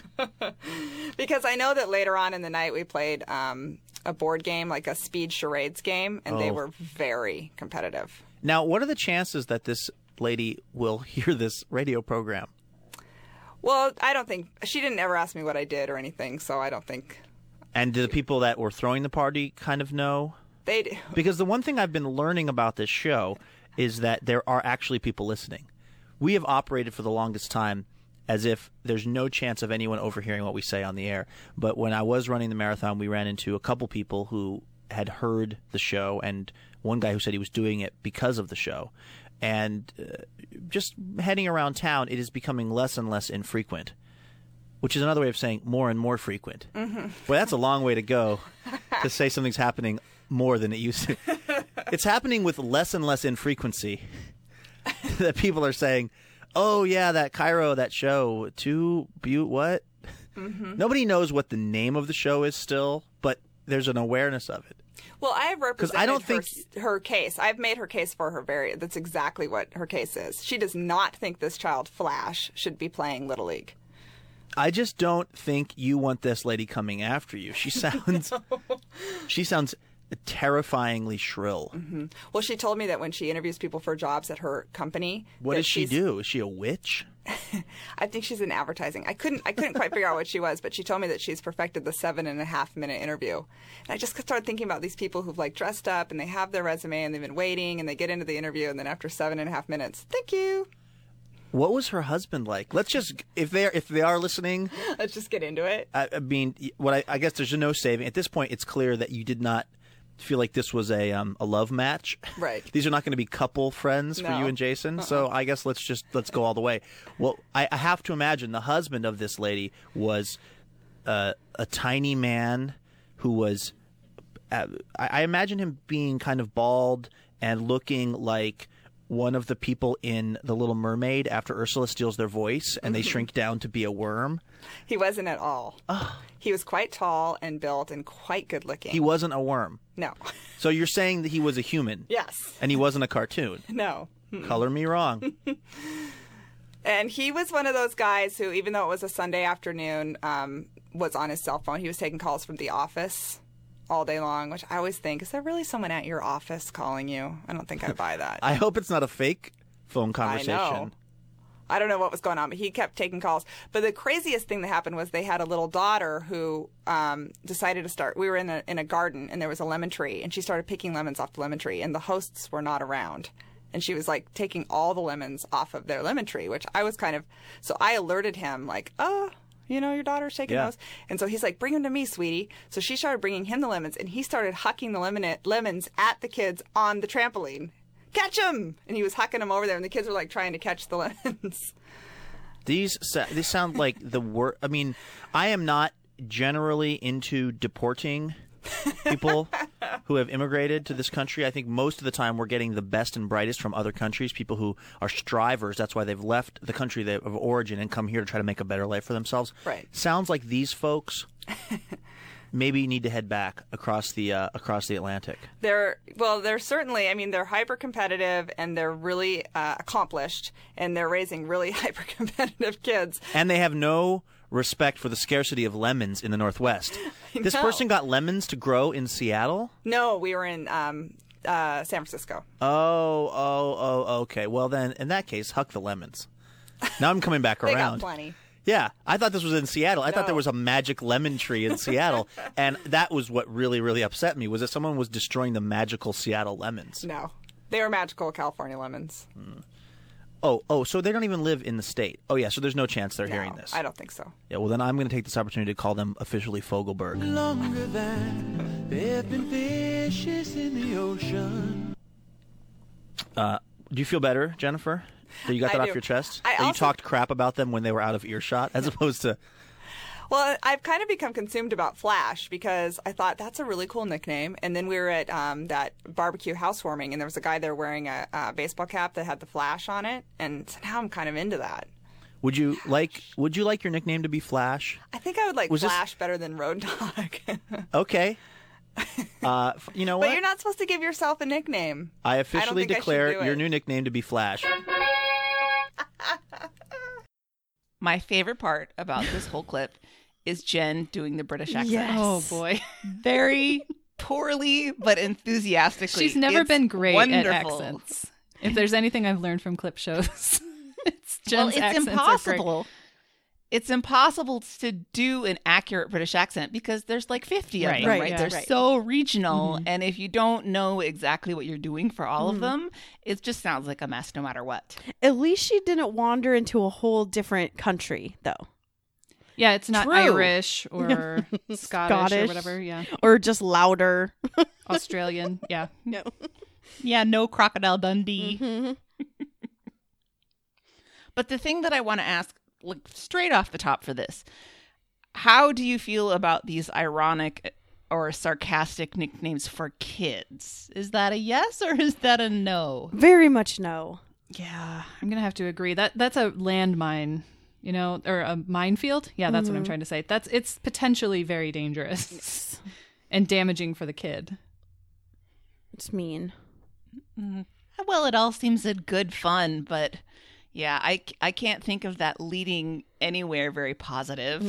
because I know that later on in the night we played um, a board game, like a speed charades game, and they Oh. were very competitive. Now, what are the chances that this lady will hear this radio program? Well, I don't think she didn't ever ask me what I did or anything, so I don't think And do the people that were throwing the party kind of know? they do. Because the one thing I've been learning about this show is that there are actually people listening. We have operated for the longest time as if there's no chance of anyone overhearing what we say on the air. But when I was running the marathon, we ran into a couple people who had heard the show, and one guy who said he was doing it because of the show. And uh, just heading around town, it is becoming less and less infrequent, which is another way of saying more and more frequent. Mm-hmm. Well, that's a long way to go to say something's happening more than it used to. it's happening with less and less infrequency that people are saying, "Oh yeah, that Cairo, that show, two Butte, what?" Nobody knows what the name of the show is still, but there's an awareness of it. Well, I have represented I don't her, think- her case. I've made her case for her very. That's exactly what her case is. She does not think this child Flash should be playing Little League. I just don't think you want this lady coming after you. She sounds, she sounds terrifyingly shrill. Mm-hmm. Well, she told me that when she interviews people for jobs at her company, What does she do? Is she a witch? I think she's in advertising. I couldn't I couldn't quite figure out what she was, but she told me that she's perfected the seven and a half minute interview. And I just started thinking about these people who've like dressed up and they have their resume and they've been waiting and they get into the interview and then after seven and a half minutes, thank you. What was her husband like? Let's just if they are if they are listening, Let's just get into it. I, I mean, what I, I guess there's no saving at this point. It's clear that you did not feel like this was a um, a love match. Right. These are not going to be couple friends for you and Jason. So I guess let's just let's go all the way. Well, I, I have to imagine the husband of this lady was uh, a tiny man who was. Uh, I, I imagine him being kind of bald and looking like one of the people in The Little Mermaid after Ursula steals their voice and they shrink down to be a worm? He wasn't at all. Oh. He was quite tall and built and quite good looking. He wasn't a worm. no. So you're saying that he was a human yes. and he wasn't a cartoon. No. Color me wrong. And he was one of those guys who, even though it was a Sunday afternoon, um, was on his cell phone. He was taking calls from the office all day long, which I always think, is there really someone at your office calling you? I don't think I buy that. I hope it's not a fake phone conversation. know. I don't know what was going on, but he kept taking calls. But the craziest thing that happened was they had a little daughter who um, decided to start. We were in a in a garden and there was a lemon tree, and she started picking lemons off the lemon tree, and the hosts were not around. And she was like taking all the lemons off of their lemon tree, which I was kind of. So I alerted him, like, oh, you know, your daughter's taking Yeah. those. And so he's like, bring them to me, sweetie. So she started bringing him the lemons, and he started hucking the lemon lemons at the kids on the trampoline. Catch them! And he was hucking them over there, and the kids were like trying to catch the lemons. These sa- these sound like the word. I mean, I am not generally into deporting people who have immigrated to this country. I think most of the time we're getting the best and brightest from other countries, people who are strivers. That's why they've left the country of origin and come here to try to make a better life for themselves. Right. Sounds like these folks maybe need to head back across the uh, across the Atlantic. They're well, they're certainly. I mean, they're hyper competitive and they're really uh, accomplished, and they're raising really hyper competitive kids. and they have no respect for the scarcity of lemons in the Northwest. This person got lemons to grow in Seattle. No, we were in um, uh, San Francisco. Oh, oh, oh, okay. Well, then, in that case, huck the lemons. Now I'm coming back They got around. plenty. Yeah, I thought this was in Seattle. I thought there was a magic lemon tree in Seattle, and that was what really, really upset me was that someone was destroying the magical Seattle lemons. No, they were magical California lemons. Oh, oh, so they don't even live in the state. Oh, yeah, so there's no chance they're No, hearing this. I don't think so. Yeah, well, then I'm going to take this opportunity to call them officially Fogelberg. longer than there've been fishes in the ocean. Uh, do you feel better, Jennifer? That you got I that off do. your chest? I that you talked crap about them when they were out of earshot, as opposed to Well, I've kind of become consumed about Flash because I thought that's a really cool nickname. And then we were at um, that barbecue housewarming, and there was a guy there wearing a, a baseball cap that had the Flash on it, and so now I'm kind of into that. Would you like Would you like your nickname to be Flash? I think I would like Was this- Flash better than Road Dog. Okay. Uh, f- you know what? But you're not supposed to give yourself a nickname. I officially think I should declare do your it. new nickname to be Flash. My favorite part about this whole clip is Jen doing the British accent. Yes. Oh boy. Very poorly, but enthusiastically. She's never It's been great wonderful. at accents. If there's anything I've learned from clip shows, it's Well, Jen's it's accents are great. impossible. It's impossible to do an accurate British accent because there's like 50 of Right. them, Right, right? yeah. They're Right. so regional. And if you don't know exactly what you're doing for all Mm-hmm. of them, it just sounds like a mess no matter what. At least she didn't wander into a whole different country, though, Yeah, it's not True. Irish or Scottish, or whatever. Yeah, or just louder. Australian. Yeah, no. Yeah, no crocodile Dundee. Mm-hmm. But the thing that I want to ask, like straight off the top for this, how do you feel about these ironic or sarcastic nicknames for kids? Is that a yes or is that a no? Very much no. yeah. I'm gonna have to agree that that's a landmine. You know, or a minefield. Yeah, that's what I'm mm-hmm. trying to say. That's it's potentially very dangerous and damaging for the kid. It's mean. Mm-hmm. Well, it all seems in good fun, but yeah, I, I can't think of that leading anywhere very positive.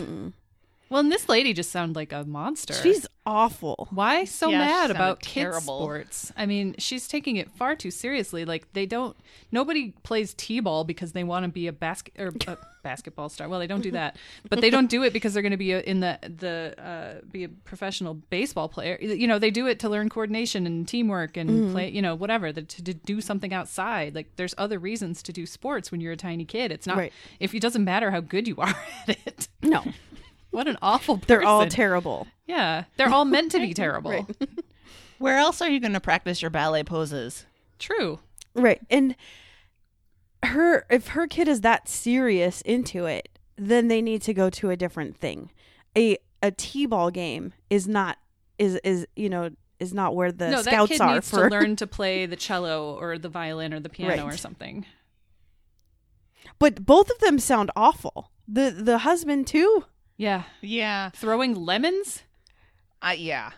Well, and this lady just sounded like a monster. She's awful. Why so Yeah, mad sounded about kids terrible. sports? I mean, she's taking it far too seriously. Like they don't. Nobody plays t-ball because they want to be a basket or a basketball star. Well, they don't do that, but they don't do it because they're going to be a, in the the uh, be a professional baseball player. You know, they do it to learn coordination and teamwork and play. You know, whatever the, to, to do something outside. Like there's other reasons to do sports when you're a tiny kid. It's not Right. if it doesn't matter how good you are at it. No, What an awful. they're all terrible. Yeah, they're all meant to be terrible. Where else are you going to practice your ballet poses? True. Right. And her if her kid is that serious into it, then they need to go to a different thing. A a T-ball game is not is is, you know, is not where the no, that scouts kid are needs for to learn to play the cello or the violin or the piano Right. or something. But both of them sound awful. The the husband too. Yeah, Yeah. throwing lemons. Uh, yeah.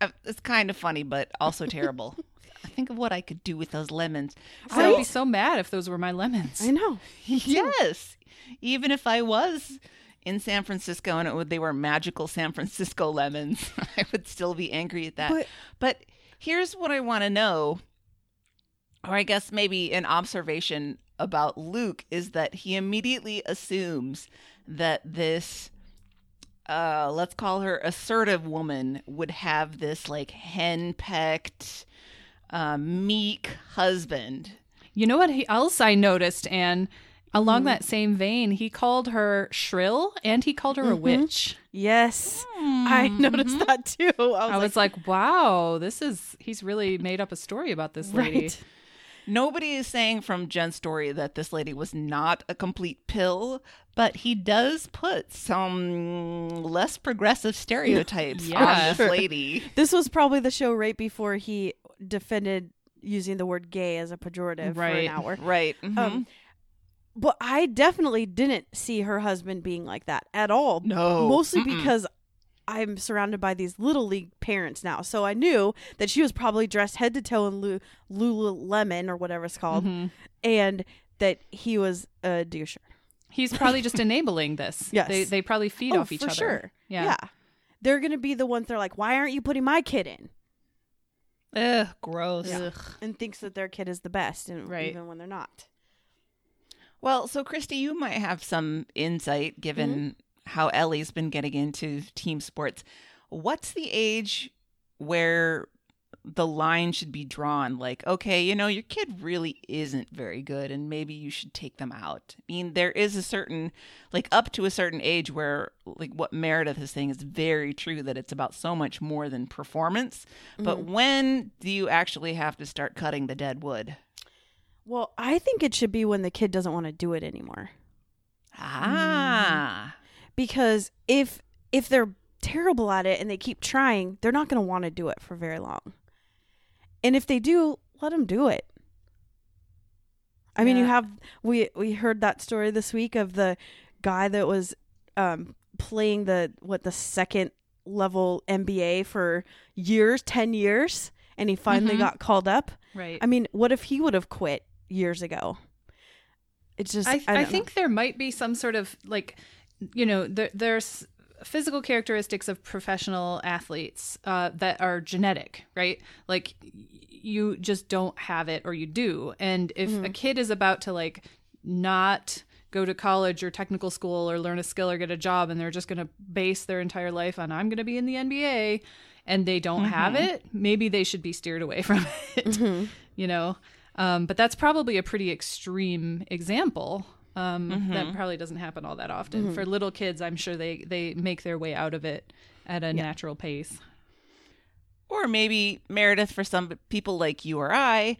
Uh, It's kind of funny, but also terrible. I think of what I could do with those lemons. I would be so mad if those were my lemons. I know. Yes. Even if I was in San Francisco and it would, they were magical San Francisco lemons, I would still be angry at that. But- But, here's what I want to know, or I guess maybe an observation about Luke is that he immediately assumes that this uh let's call her assertive woman would have this like hen-pecked uh, meek husband You know what else I noticed, and along that same vein, he called her shrill and he called her a witch. Yes. I noticed that too. I was, I was like, wow, this is, he's really made up a story about this lady. right. Nobody is saying from Jen's story that this lady was not a complete pill, But he does put some less progressive stereotypes Yeah. on this lady. This was probably the show right before he defended using the word gay as a pejorative for Right. an hour. Right. mhm. Um, but I definitely didn't see her husband being like that at all. No. Mostly Mm-mm. because I'm surrounded by these little league parents now. So I knew that she was probably dressed head to toe in Lu- Lululemon or whatever it's called. Mm-hmm. And that he was a doucher. He's probably just enabling this. Yes. They, they probably feed Oh, off each for other. sure. Yeah. yeah, They're going to be the ones that are like, why aren't you putting my kid in? ugh, gross. Ugh. And thinks that their kid is the best, and Right. even when they're not. Well, so Christy, you might have some insight given how Ellie's been getting into team sports. What's the age where the line should be drawn? Like, okay, you know, your kid really isn't very good and maybe you should take them out. I mean, there is a certain, like, up to a certain age where, like, what Meredith is saying is very true that it's about so much more than performance. But when do you actually have to start cutting the dead wood? Well, I think it should be when the kid doesn't want to do it anymore. Ah. Because if if they're terrible at it and they keep trying, they're not going to want to do it for very long. And if they do, let them do it. I mean, you have we we heard that story this week of the guy that was um playing the what the second level NBA for years, 10 years, and he finally Mhm. got called up. Right. I mean, what if he would have quit years ago? It's just I, I, I, know. think there might be some sort of like, you know, there, there's physical characteristics of professional athletes uh, that are genetic, right? Like you just don't have it or you do. And if Mm-hmm. a kid is about to like not go to college or technical school or learn a skill or get a job and they're just going to base their entire life on I'm going to be in the NBA and they don't have Mm-hmm. it, maybe they should be steered away from it. You know, um, but that's probably a pretty extreme example. Um, That probably doesn't happen all that often. Mm-hmm. For little kids, I'm sure they they make their way out of it at a natural pace. Or maybe Meredith, for some people like you or I,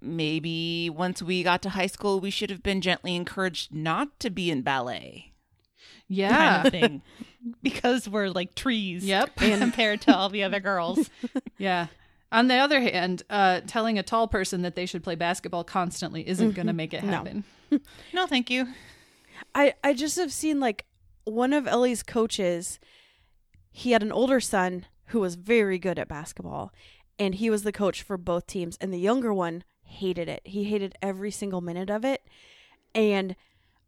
maybe once we got to high school, we should have been gently encouraged not to be in ballet. Yeah, kind of thing. because we're like trees. Yep. compared to all the other girls. yeah. On the other hand, uh, telling a tall person that they should play basketball constantly isn't going to make it happen. No, thank you. I I just have seen like one of Ellie's coaches. He had an older son who was very good at basketball, and he was the coach for both teams. And the younger one hated it. He hated every single minute of it. And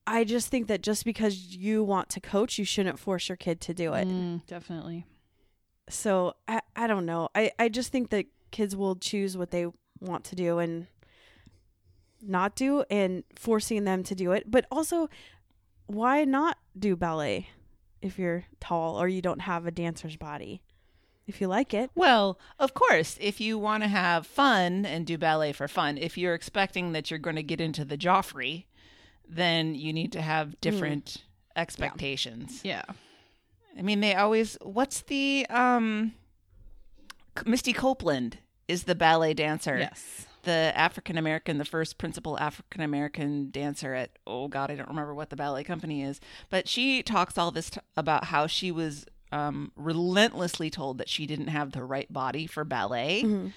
I just think that just because you want to coach, you shouldn't force your kid to do it. Mm, definitely. So I I don't know. I I just think that kids will choose what they want to do and not do and forcing them to do it. But also why not do ballet if you're tall or you don't have a dancer's body? If you like it. Well, of course, if you want to have fun and do ballet for fun, if you're expecting that you're going to get into the Joffrey, then you need to have different expectations. Yeah. I mean, they always. What's the um? Misty Copeland is the ballet dancer. Yes. the African American, the first principal African American dancer at oh god, I don't remember what the ballet company is, but she talks all this t- about how she was um, relentlessly told that she didn't have the right body for ballet. Mm-hmm.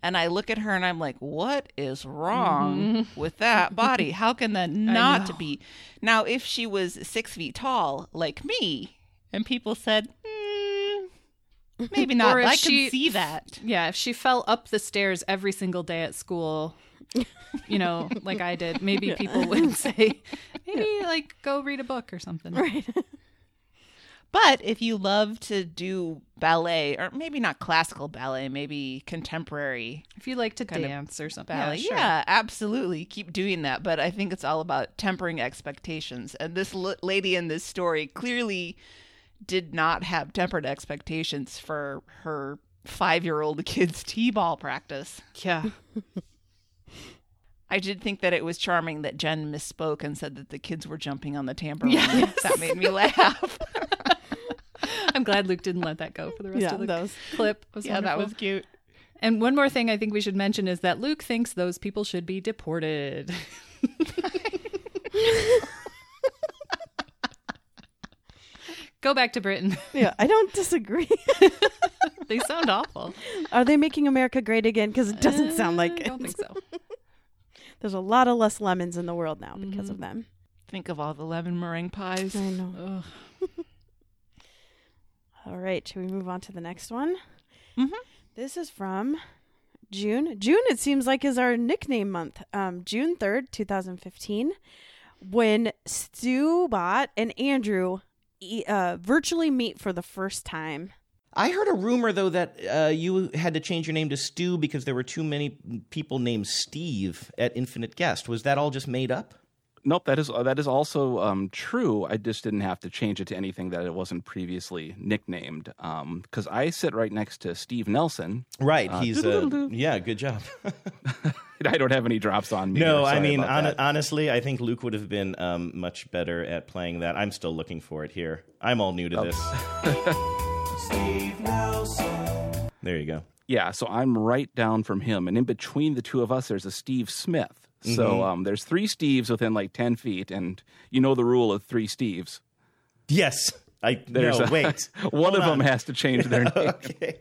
And I look at her and I'm like, what is wrong with that body? How can that not be? Now, if she was six feet tall, like me, And people said, "Hmm, maybe not. Or if I she- can see that. Yeah, if she fell up the stairs every single day at school, you know, like I did, maybe people would say, maybe like go read a book or something. Right. But if you love to do ballet, or maybe not classical ballet, maybe contemporary If you like to Kind of dance or something. ballet, Yeah, yeah, absolutely, keep doing that. But I think it's all about tempering expectations. And this l- lady in this story clearly did not have tempered expectations for her five-year-old kid's t-ball practice. Yeah. I did think that it was charming that Jen misspoke and said that the kids were jumping on the tambourine. That made me laugh. I'm glad Luke didn't let that go for the rest Yeah, of the was- clip. Yeah, that was cute. And one more thing I think we should mention is that Luke thinks those people should be deported. Go back to Britain. Yeah, I don't disagree. they sound awful. Are they making America great again? Because it doesn't sound like I don't think so. There's a lot of less lemons in the world now because of them. Think of all the lemon meringue pies. I know. All right, should we move on to the next one? Mhm. This is from June. June, it seems like, is our nickname month. Um, June 3rd, 2015, when Stu Bot and Andrew uh, virtually meet for the first time. I heard a rumor though that uh, you had to change your name to Stu because there were too many people named Steve at Infinite Guest. Was that all just made up? Nope, that is that is also um, true. I just didn't have to change it to anything that it wasn't previously nicknamed. Because I sit right next to Steve Nelson. Right. Uh, He's a, yeah. Good job. I don't have any drops on me. no, I mean about hon- that. honestly, I think Luke would have been um, much better at playing that. I'm still looking for it here. I'm all new to this. Steve Nelson. There you go. Yeah, so I'm right down from him, and in between the two of us, there's a Steve Smith. So Mm-hmm. um, there's three Steves within like ten feet, and you know the rule of three Steves. Yes. I There's no a- wait. One Hold of them has to change their name. okay.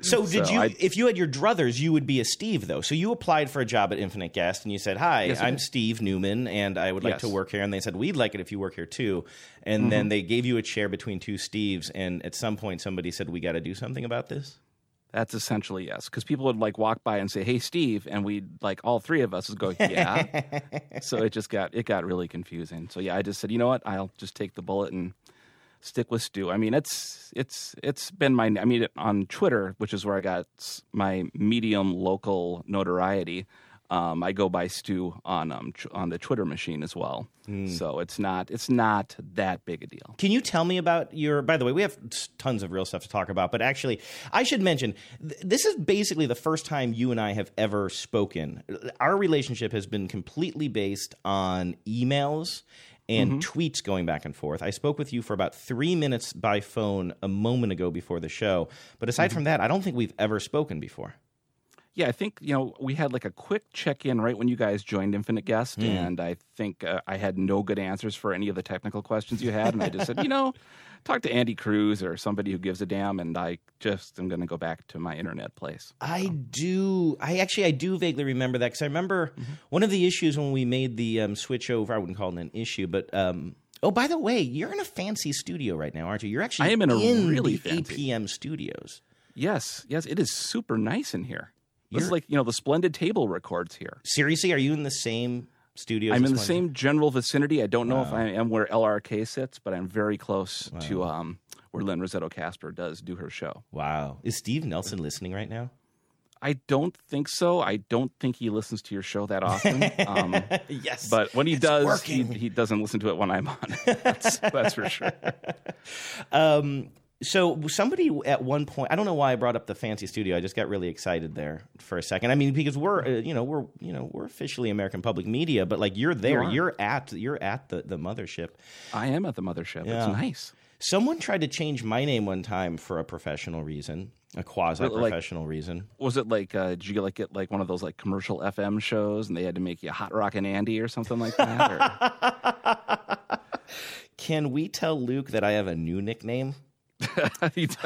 So did So you? I- if you had your druthers, you would be a Steve though. So you applied for a job at Infinite Guest, and you said, "Hi, Yes, I'm. Steve Newman, and I would like Yes. to work here." And they said, "We'd like it if you work here too." And Mm-hmm. then they gave you a chair between two Steves, and at some point, somebody said, "We got to do something about this." That's essentially yes, because people would like walk by and say, "Hey, Steve," and we'd like all three of us would go, "Yeah." so it just got it got really confusing. So yeah, I just said, you know what? I'll just take the bullet and stick with Stu. I mean, it's it's it's been my I mean on Twitter, which is where I got my medium local notoriety. Um, I go by Stu on um tr- on the Twitter machine as well. So it's not it's not that big a deal. Can you tell me about your? By the way, we have tons of real stuff to talk about, but actually, I should mention th- this is basically the first time you and I have ever spoken. Our relationship has been completely based on emails and tweets going back and forth. I spoke with you for about three minutes by phone a moment ago before the show, but aside from that, I don't think we've ever spoken before. Yeah, I think you know we had like a quick check in right when you guys joined Infinite Guest, and I think uh, I had no good answers for any of the technical questions you had, and I just said, you know, talk to Andy Cruz or somebody who gives a damn, and I just am going to go back to my internet place. I do. I actually I do vaguely remember that because I remember one of the issues when we made the um, switch over. I wouldn't call it an issue, but um, oh, by the way, you're in a fancy studio right now, aren't you? You're actually I am in a really the fancy- APM studios. Yes, yes, it is super nice in here. This is like you know the splendid table records here. Seriously, are you in the same studio? I'm in the same general vicinity. I don't know if I am where LRK sits, but I'm very close to um, where Lynne Rossetto Kasper does do her show. Wow, is Steve Nelson listening right now? I don't think so. I don't think he listens to your show that often. Um, yes, but when he does, he, he doesn't listen to it when I'm on. That's, that's for sure. Um, so somebody at one point, I don't know why I brought up the fancy studio. I just got really excited there for a second. I mean, because we're, uh, you know, we're, you know, we're officially American Public Media, but like you're there, you are at, you're at the the mothership. I am at the mothership. Yeah. It's nice. Someone tried to change my name one time for a professional reason, a quasi Really, like- professional reason. Was it like? Uh, did you like get like one of those like commercial FM shows, and they had to make you Hot Rockin' Andy or something like that? Or? Can we tell Luke that I have a new nickname?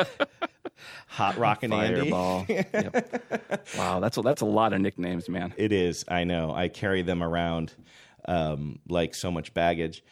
Hot Rockin' Andy. Fireball. Yep. Wow, that's a, that's a lot of nicknames, man. It is. I know. I carry them around um, like so much baggage.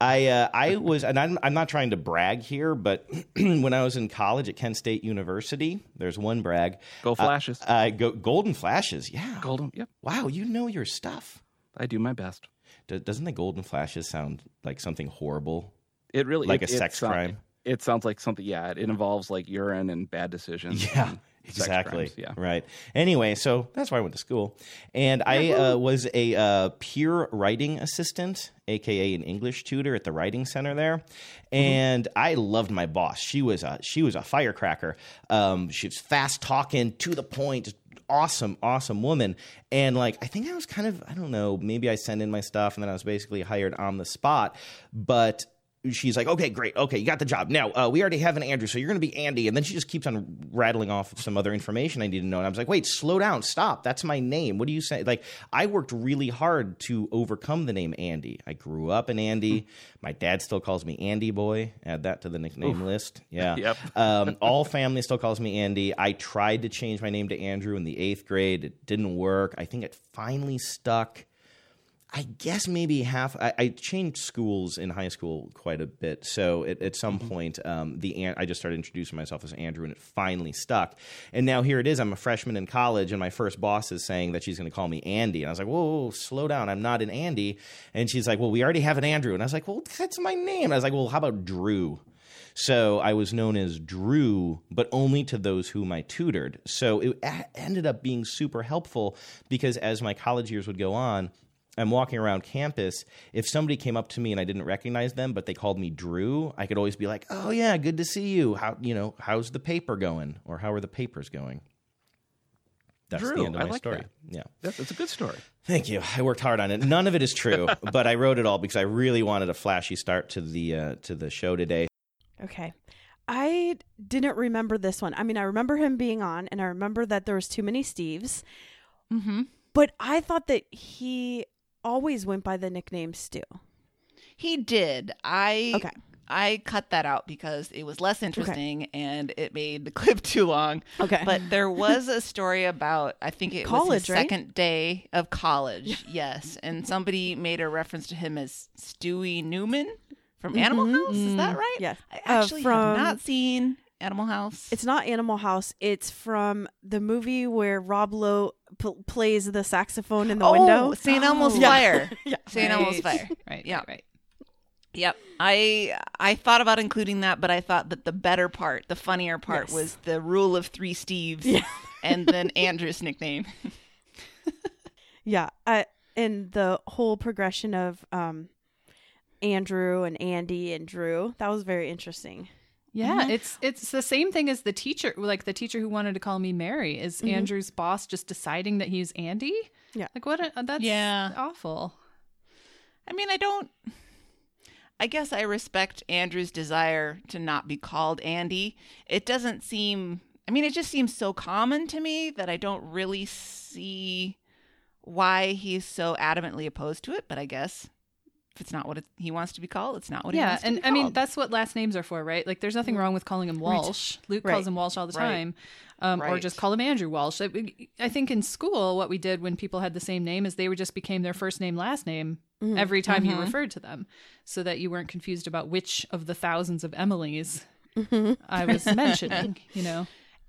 I uh, I was, and I'm, I'm not trying to brag here, but when I was in college at Kent State University, there's one brag. Go Flashes. Uh, uh, go, Golden Flashes. Yeah. Golden. Yep. Wow, you know your stuff. I do my best. Do, doesn't the Golden Flashes sound like something horrible? It really Like it- a sex crime? It sounds like something. Yeah, it involves like urine and bad decisions. Yeah, exactly. crimes, Yeah. Right. Anyway, so that's why I went to school, and I uh, was a uh, peer writing assistant, aka an English tutor at the writing center there, and I loved my boss. She was a she was a firecracker. Um, she was fast talking, to the point. Awesome, awesome woman, and like I think I was kind of I don't know maybe I sent in my stuff and then I was basically hired on the spot, but she's like, okay, great. Okay, you got the job. Now, uh, we already have an Andrew, so you're going to be Andy. And then she just keeps on rattling off some other information I need to know. And I was like, wait, slow down. Stop. That's my name. What do you say? Like, I worked really hard to overcome the name Andy. I grew up in Andy. my dad still calls me Andy Boy. Add that to the nickname list. Yeah. Yep. um, all family still calls me Andy. I tried to change my name to Andrew in the eighth grade. It didn't work. I think it finally stuck. I guess maybe half. I, I changed schools in high school quite a bit, so it, at some point, um, the I just started introducing myself as Andrew, and it finally stuck. And now here it is. I'm a freshman in college, and my first boss is saying that she's going to call me Andy, and I was like, whoa, whoa, slow down. I'm not an Andy. And she's like, well, we already have an Andrew, and I was like, well, that's my name. And I was like, well, how about Drew? So I was known as Drew, but only to those whom I tutored. So it ended up being super helpful because as my college years would go on, I'm walking around campus. If somebody came up to me and I didn't recognize them, but they called me Drew, I could always be like, "Oh yeah, good to see you. How you know? How's the paper going? Or how are the papers going?" That's Drew, the end of I my like story. that. Yeah. That's, that's a good story. Thank you. I worked hard on it. None of it is true, but I wrote it all because I really wanted a flashy start to the uh, to the show today. Okay. I didn't remember this one. I mean, I remember him being on, and I remember that there was too many Steves. Mm-hmm. But I thought that he always went by the nickname Stu. He did. I Okay. I cut that out because it was less interesting and it made the clip too long. Okay. But there was a story about I think it was College, his right? second day of college. yes, and somebody made a reference to him as Stewie Newman from Animal House. Is that right? Mm-hmm. Yes. I Uh, actually from- have not seen Animal House. It's not Animal House. It's from the movie where Rob Lowe p- plays the saxophone in the oh, window. St. Elmo's Yeah. Fire. Yeah. St. Elmo's Fire. Right. Yeah. Right. Right. Yep. I I thought about including that, but I thought that the better part, the funnier part, Yes. was the rule of three Steves, Yeah. and then Andrew's nickname. Yeah, uh, and the whole progression of um, Andrew and Andy and Drew that was very interesting. Yeah, mm-hmm. it's it's the same thing as the teacher, like the teacher who wanted to call me Mary. Is mm-hmm. Andrew's boss just deciding that he's Andy? Yeah. like what? A, uh, that's Yeah. awful. I mean, I don't. I guess I respect Andrew's desire to not be called Andy. It doesn't seem. I mean, it just seems so common to me that I don't really see why he's so adamantly opposed to it. But I guess if it's not what it, he wants to be called, it's not what he yeah, wants to be Yeah, and I mean that's what last names are for, right? Like, there's nothing mm. wrong with calling him Walsh. Luke Right. calls him Walsh all the Right. time, um, or just call him Andrew Walsh. I, I think in school, what we did when people had the same name is they would just became their first name, last name mm-hmm. every time you mm-hmm. referred to them, so that you weren't confused about which of the thousands of Emilys mm-hmm. I was mentioning. You know.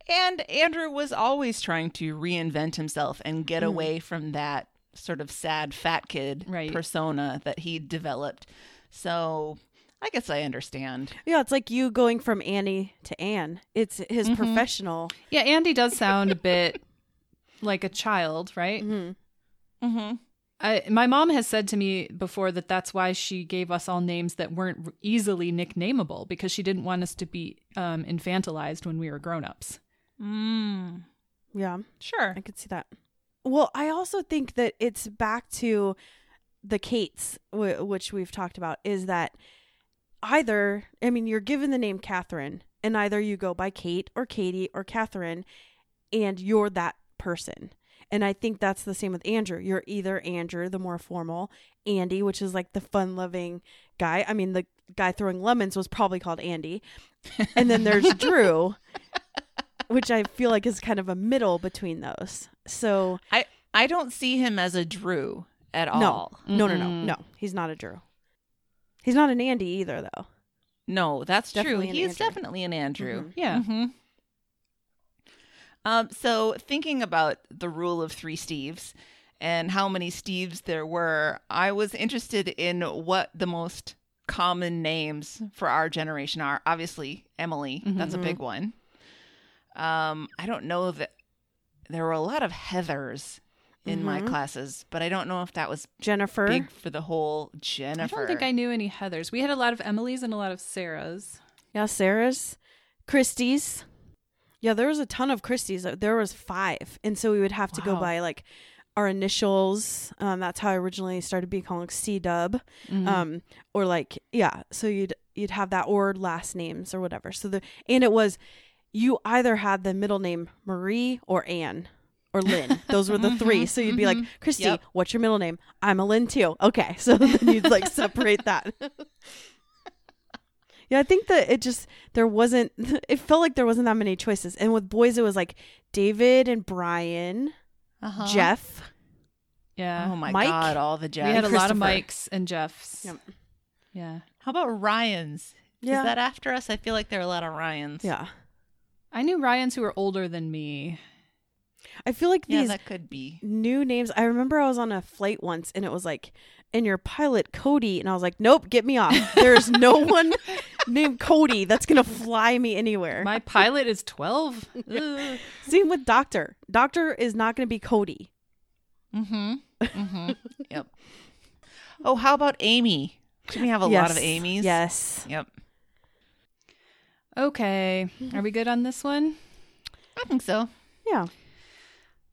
And Andrew was always trying to reinvent himself and get away from that sort of sad fat kid Right. persona that he developed. So I guess I understand. Yeah, it's like you going from Annie to Anne. It's his professional. Yeah, Andy does sound a bit like a child, right? Mm-hmm. I, my mom has said to me before that that's why she gave us all names that weren't easily nicknameable because she didn't want us to be um, infantilized when we were grown-ups. Mm. Yeah, Sure. I could see that. Well, I also think that it's back to the Kates, w- which we've talked about, is that either, I mean, you're given the name Catherine, and either you go by Kate or Katie or Catherine, and you're that person. And I think that's the same with Andrew. You're either Andrew, the more formal, Andy, which is like the fun loving guy. I mean, the guy throwing lemons was probably called Andy. And then there's Drew, which I feel like is kind of a middle between those. So I I don't see him as a Drew at no, all. no, no, no, no. He's not a Drew. He's not an Andy either, though. No, that's Definitely true. an He is Andrew. definitely an Andrew. Mhm. Yeah. Mhm. Um, so thinking about the rule of three Steves and how many Steves there were, I was interested in what the most common names for our generation are. Obviously, Emily, that's a big one. Um, I don't know that there were a lot of Heathers in my classes, but I don't know if that was Jennifer. big for the whole Jennifer. I don't think I knew any Heathers. We had a lot of Emily's and a lot of Sarah's. Yeah, Sarah's, Christie's. Yeah, there was a ton of Christie's. There was five, and so we would have to go by like our initials. Um, that's how I originally started being calling C Dub. Mm-hmm. Um, or like yeah, so you'd you'd have that or last names or whatever. So the and it was you either had the middle name Marie or Anne or Lynn. Those were the three. So you'd be like, Christy, Yep. what's your middle name? I'm a Lynn too. Okay, so then you'd like separate that. Yeah, I think that it just there wasn't it felt like there wasn't that many choices. And with boys it was like David and Brian, Uh-huh. Jeff. Yeah. Oh my Mike? god, all the Jeffs. we had a lot of Mikes and Jeffs. Yep. Yeah. How about Ryan's? Yeah. Is that after us? I feel like there are a lot of Ryans. Yeah. I knew Ryans who were older than me. I feel like Yeah, these that could be. new names. I remember I was on a flight once and it was like, and your pilot Cody, and I was like, nope, get me off. There's no one named Cody that's gonna fly me anywhere. My pilot is 12. Same with Doctor. Doctor is not gonna be Cody. Mm-hmm. Mm-hmm. yep. Oh, how about Amy? Did we have a lot of Amy's? Yes. Yep. Okay. Are we good on this one? I think so. Yeah.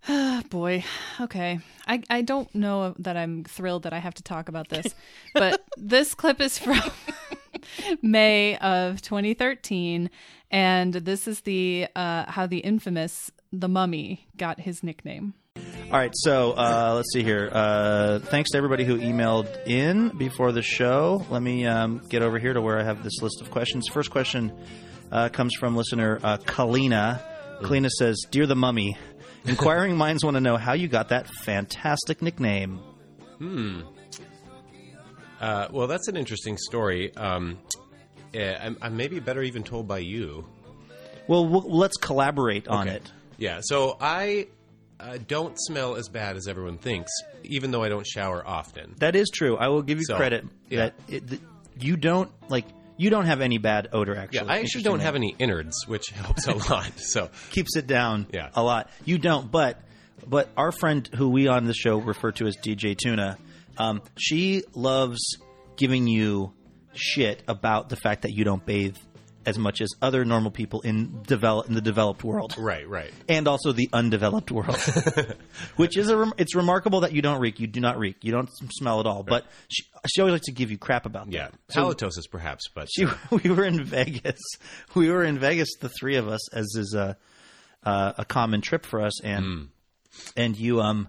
Ah, boy. Okay. I, I don't know that I'm thrilled that I have to talk about this, but this clip is from May of 2013, and this is the uh, how the infamous the Mummy got his nickname. All right, so uh, let's see here. Uh, thanks to everybody who emailed in before the show. Let me um, get over here to where I have this list of questions. First question uh, comes from listener uh, Kalina. Kalina says, "Dear the Mummy, inquiring minds want to know how you got that fantastic nickname." Uh, well, that's an interesting story. Um, eh, I'm, I'm maybe better even told by you. Well, w- let's collaborate on Okay. it. Yeah. So I uh, don't smell as bad as everyone thinks, even though I don't shower often. That is true. I will give you So, credit yeah. that it, th- you don't like you don't have any bad odor. Actually, Yeah, I actually don't have any innards, which helps a lot. So keeps it down Yeah. a lot. You don't, but but our friend who we on the show refer to as DJ Tuna, um, she loves giving you shit about the fact that you don't bathe as much as other normal people in develop in the developed world, right, right. and also the undeveloped world, which is a it's remarkable that you don't reek. You do not reek. You don't smell at all. But she, she always likes to give you crap about Yeah, that. So- halitosis perhaps, but she, we were in Vegas. We were in Vegas, the three of us, as is a uh, a common trip for us. And Hmm. and you um,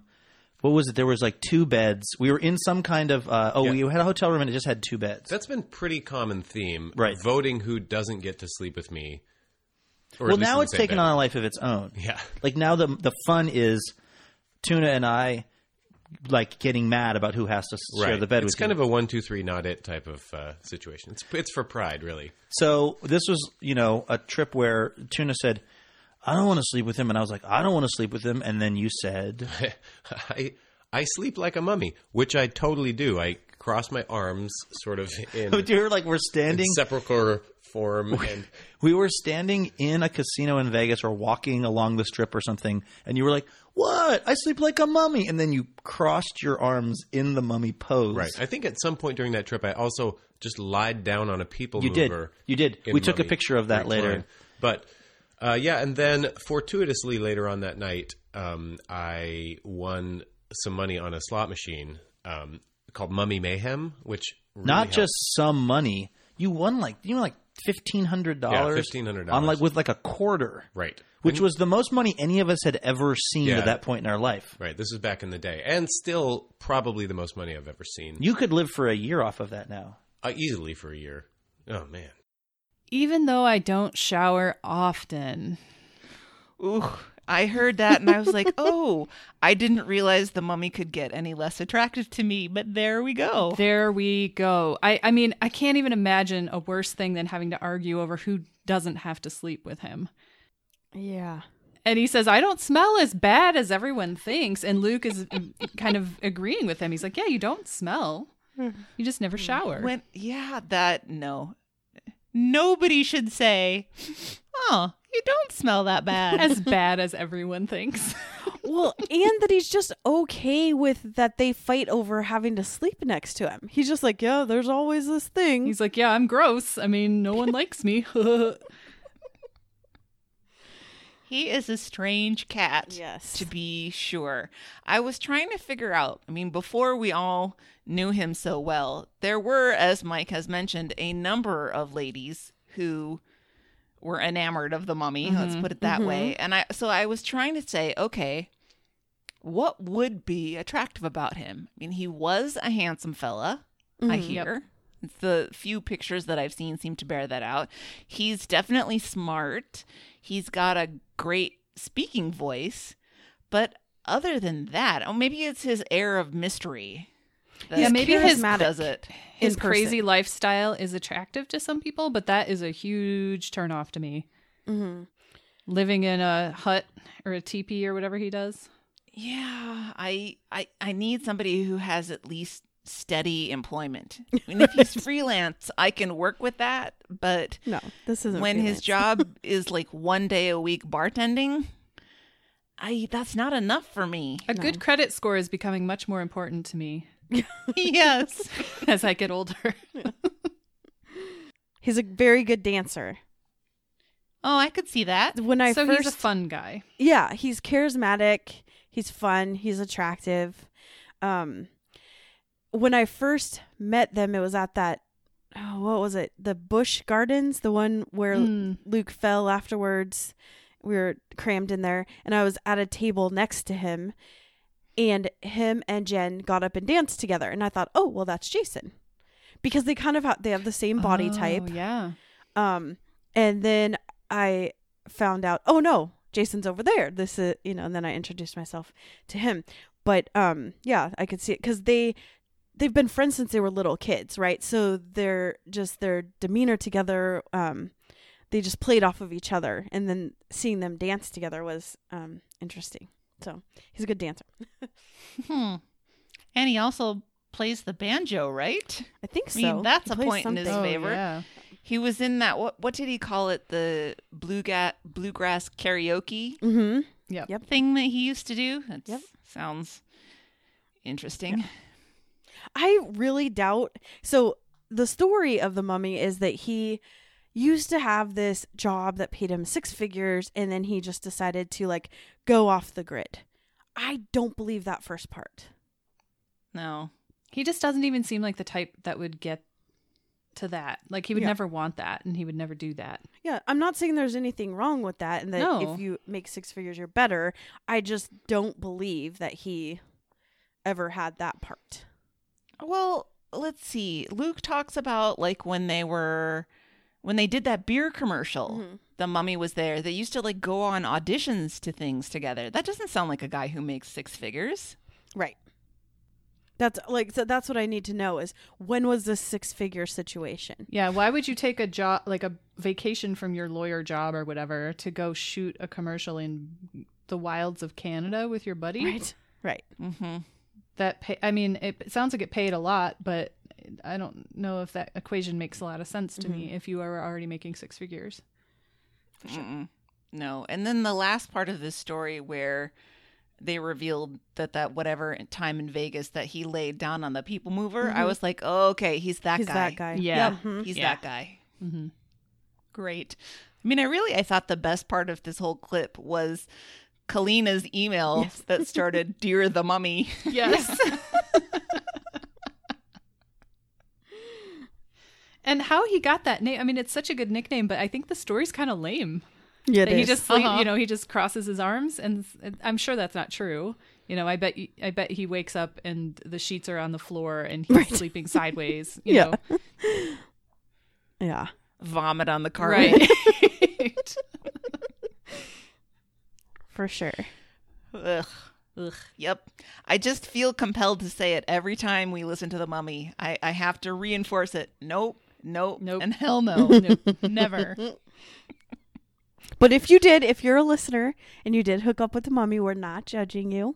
what was it? There was like two beds. We were in some kind of uh, oh, Yeah. we had a hotel room and it just had two beds. that's been pretty common theme. Right. voting who doesn't get to sleep with me. Well, now it's taken bed. on a life of its own. Yeah. Like now the the fun is Tuna and I like getting mad about who has to share Right. the bed it's kind you. of a one, two, three, not it type of uh, situation. It's it's for pride, really. So this was, you know, a trip where Tuna said, "I don't want to sleep with him," and I was like, "I don't want to sleep with him," and then you said, I I sleep like a mummy, which I totally do. I cross my arms, sort of in, "You're like we're in standing." sepulchre form, and We were standing in a casino in Vegas or walking along the strip or something, and you were like, "What? I sleep like a mummy," and then you crossed your arms in the mummy pose. right. I think at some point during that trip, I also just lied down on a people You did. mover. You did. We took a picture of that later. But uh, yeah, and then fortuitously later on that night, um, I won some money on a slot machine um, called Mummy Mayhem, which really Not helped. just some money. You won like you won like fifteen hundred dollars. Yeah, $1,500. on like with like a quarter, right, which was the most money any of us had ever seen Yeah. at that point in our life. right. This is back in the day, and still probably the most money I've ever seen. You could live for a year off of that now. uh, easily for a year. Oh man. Even though I don't shower often. Ooh, I heard that and I was like, oh, I didn't realize the mummy could get any less attractive to me, but there we go. There we go. I, I mean, I can't even imagine a worse thing than having to argue over who doesn't have to sleep with him. Yeah. And he says, I don't smell as bad as everyone thinks. And Luke is um, kind of agreeing with him. He's like, Yeah, you don't smell. You just never shower. When yeah, that no. Nobody should say, "Oh, you don't smell that bad." as bad as everyone thinks. Well, and that he's just okay with that they fight over having to sleep next to him. He's just like, yeah, there's always this thing. He's like, Yeah, I'm gross. I mean, no one likes me. He is a strange cat. Yes. To be sure. I was trying to figure out, I mean, before we all knew him so well, there were, as Mike has mentioned, a number of ladies who were enamored of the mummy, let's mm-hmm. put it that way. Mm-hmm. And I so I was trying to say, okay, what would be attractive about him? I mean, he was a handsome fella, I mm-hmm. hear. The few pictures that I've seen seem to bear that out. He's definitely smart. He's got a great speaking voice, but other than that, oh, maybe it's his air of mystery. Yeah, maybe his- does it. His in person. crazy lifestyle is attractive to some people, but that is a huge turnoff to me. Mm-hmm. Living in a hut or a teepee or whatever he does. Yeah, I I I need somebody who has at least steady employment. I mean, if he's freelance, I can work with that, but no, this isn't when his job is like one day a week bartending, I that's not enough for me. A good credit score is becoming much more important to me yes. as I get older. He's a very good dancer. Oh, I could see that. When I so first he's a fun guy. Yeah, he's charismatic, he's fun, he's attractive. Um when I first met them it was at that oh, what was it? The Bush Gardens, the one where Mm. Luke fell afterwards. We were crammed in there and I was at a table next to him and him and Jen got up and danced together and I thought, "Oh, well that's Jason." Because they kind of have they have the same body Oh, type. Yeah. Um, and then I found out, oh no, Jason's over there. This is, you know, and then I introduced myself to him. But um, yeah, I could see it because they they've been friends since they were little kids, right? So they're just their demeanor together. Um, they just played off of each other, and then seeing them dance together was um interesting. So he's a good dancer. Hmm. And he also plays the banjo, right? I think I so. mean, that's He a plays point in his something. favor. yeah. He was in that what what did he call it? The bluegrass bluegrass karaoke Mm-hmm. Yep. thing that he used to do. That Yep. sounds interesting. I really doubt. So the story of the mummy is that he used to have this job that paid him six figures and then he just decided to like go off the grid. I don't believe that first part. No. He just doesn't even seem like the type that would get to that. Like he would Yeah. never want that and he would never do that. Yeah, I'm not saying there's anything wrong with that and that No. if you make six figures you're better. I just don't believe that he ever had that part. Well, let's see. Luke talks about like when they were when they did that beer commercial. Mm-hmm. The mummy was there. They used to like go on auditions to things together. That doesn't sound like a guy who makes six figures. Right. That's like so that's what I need to know is when was this six figure situation? Yeah, why would you take a job like a vacation from your lawyer job or whatever to go shoot a commercial in the wilds of Canada with your buddy? Right. Right. Mm-hmm. That pay, I mean, it, it sounds like it paid a lot, but I don't know if that equation makes a lot of sense to me if you are already making six figures. Mm-mm. No. And then the last part of this story where they revealed that that whatever time in Vegas that he laid down on the people mover, I was like, oh, okay, he's that guy. He's guy. that guy. Yeah. Mhm. He's Yeah. that guy. Mm-hmm. Great. I mean, I really I thought the best part of this whole clip was Kalina's email that started "Dear the Mummy." Yes. and how he got that name, I mean, it's such a good nickname, but I think the story's kind of lame. Yeah, That he just sleep, Uh-huh. you know, he just crosses his arms, and I'm sure that's not true. You know, I bet y- I bet he wakes up and the sheets are on the floor and he's Right. sleeping sideways. You Yeah. know, Yeah. vomit on the carpet. Right. For sure. Ugh. Ugh. Yep. I just feel compelled to say it every time we listen to the mummy. I, I have to reinforce it. Nope. Nope. Nope. And hell no. Nope, never. But if you did, if you're a listener and you did hook up with the mummy, we're not judging you.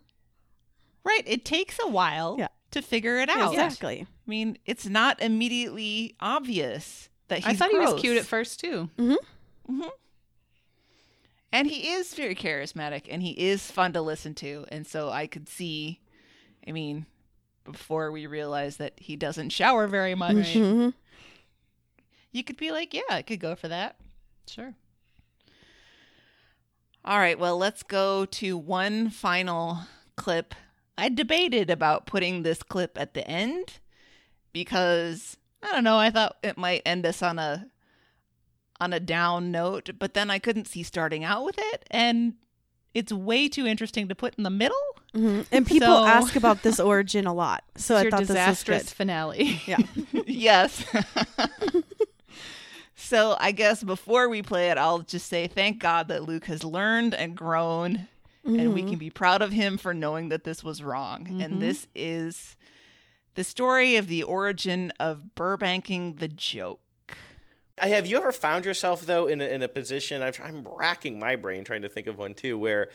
right. It takes a while Yeah. to figure it out. Exactly. I mean, it's not immediately obvious that he's I thought he was cute at first too. Mm-hmm. Mm-hmm. And he is very charismatic and he is fun to listen to. And so I could see, I mean, before we realized that he doesn't shower very much, Mhm. you could be like, yeah, I could go for that. Sure. All right, well, let's go to one final clip. I debated about putting this clip at the end because I don't know, I thought it might end us on a on a down note, but then I couldn't see starting out with it and it's way too interesting to put in the middle. Mhm. And people So- ask about this origin a lot. So I thought this was disastrous good. finale. Yeah. yes. so I guess before we play it, I'll just say thank God that Luke has learned and grown, and we can be proud of him for knowing that this was wrong. And this is the story of the origin of Burbanking the joke. I have you ever found yourself though in a, in a position? I'm, I'm racking my brain trying to think of one too, where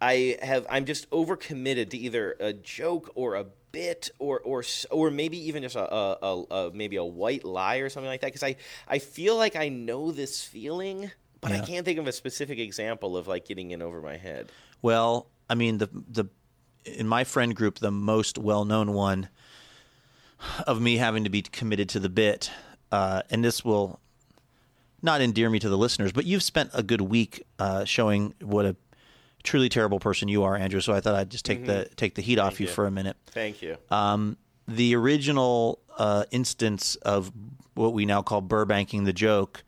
I have I'm just overcommitted to either a joke or a bit or or or maybe even just a, a, a, a maybe a white lie or something like that. Because I I feel like I know this feeling, but I can't think of a specific example of like getting in over my head. Well, I mean the the in my friend group, the most well known one of me having to be committed to the bit, uh, and this will not endear me to the listeners, but you've spent a good week uh, showing what a truly terrible person you are, Andrew. So I thought I'd just take the take the heat off you, you. for a minute. Thank you. Um, the original uh, instance of what we now call Burbanking the joke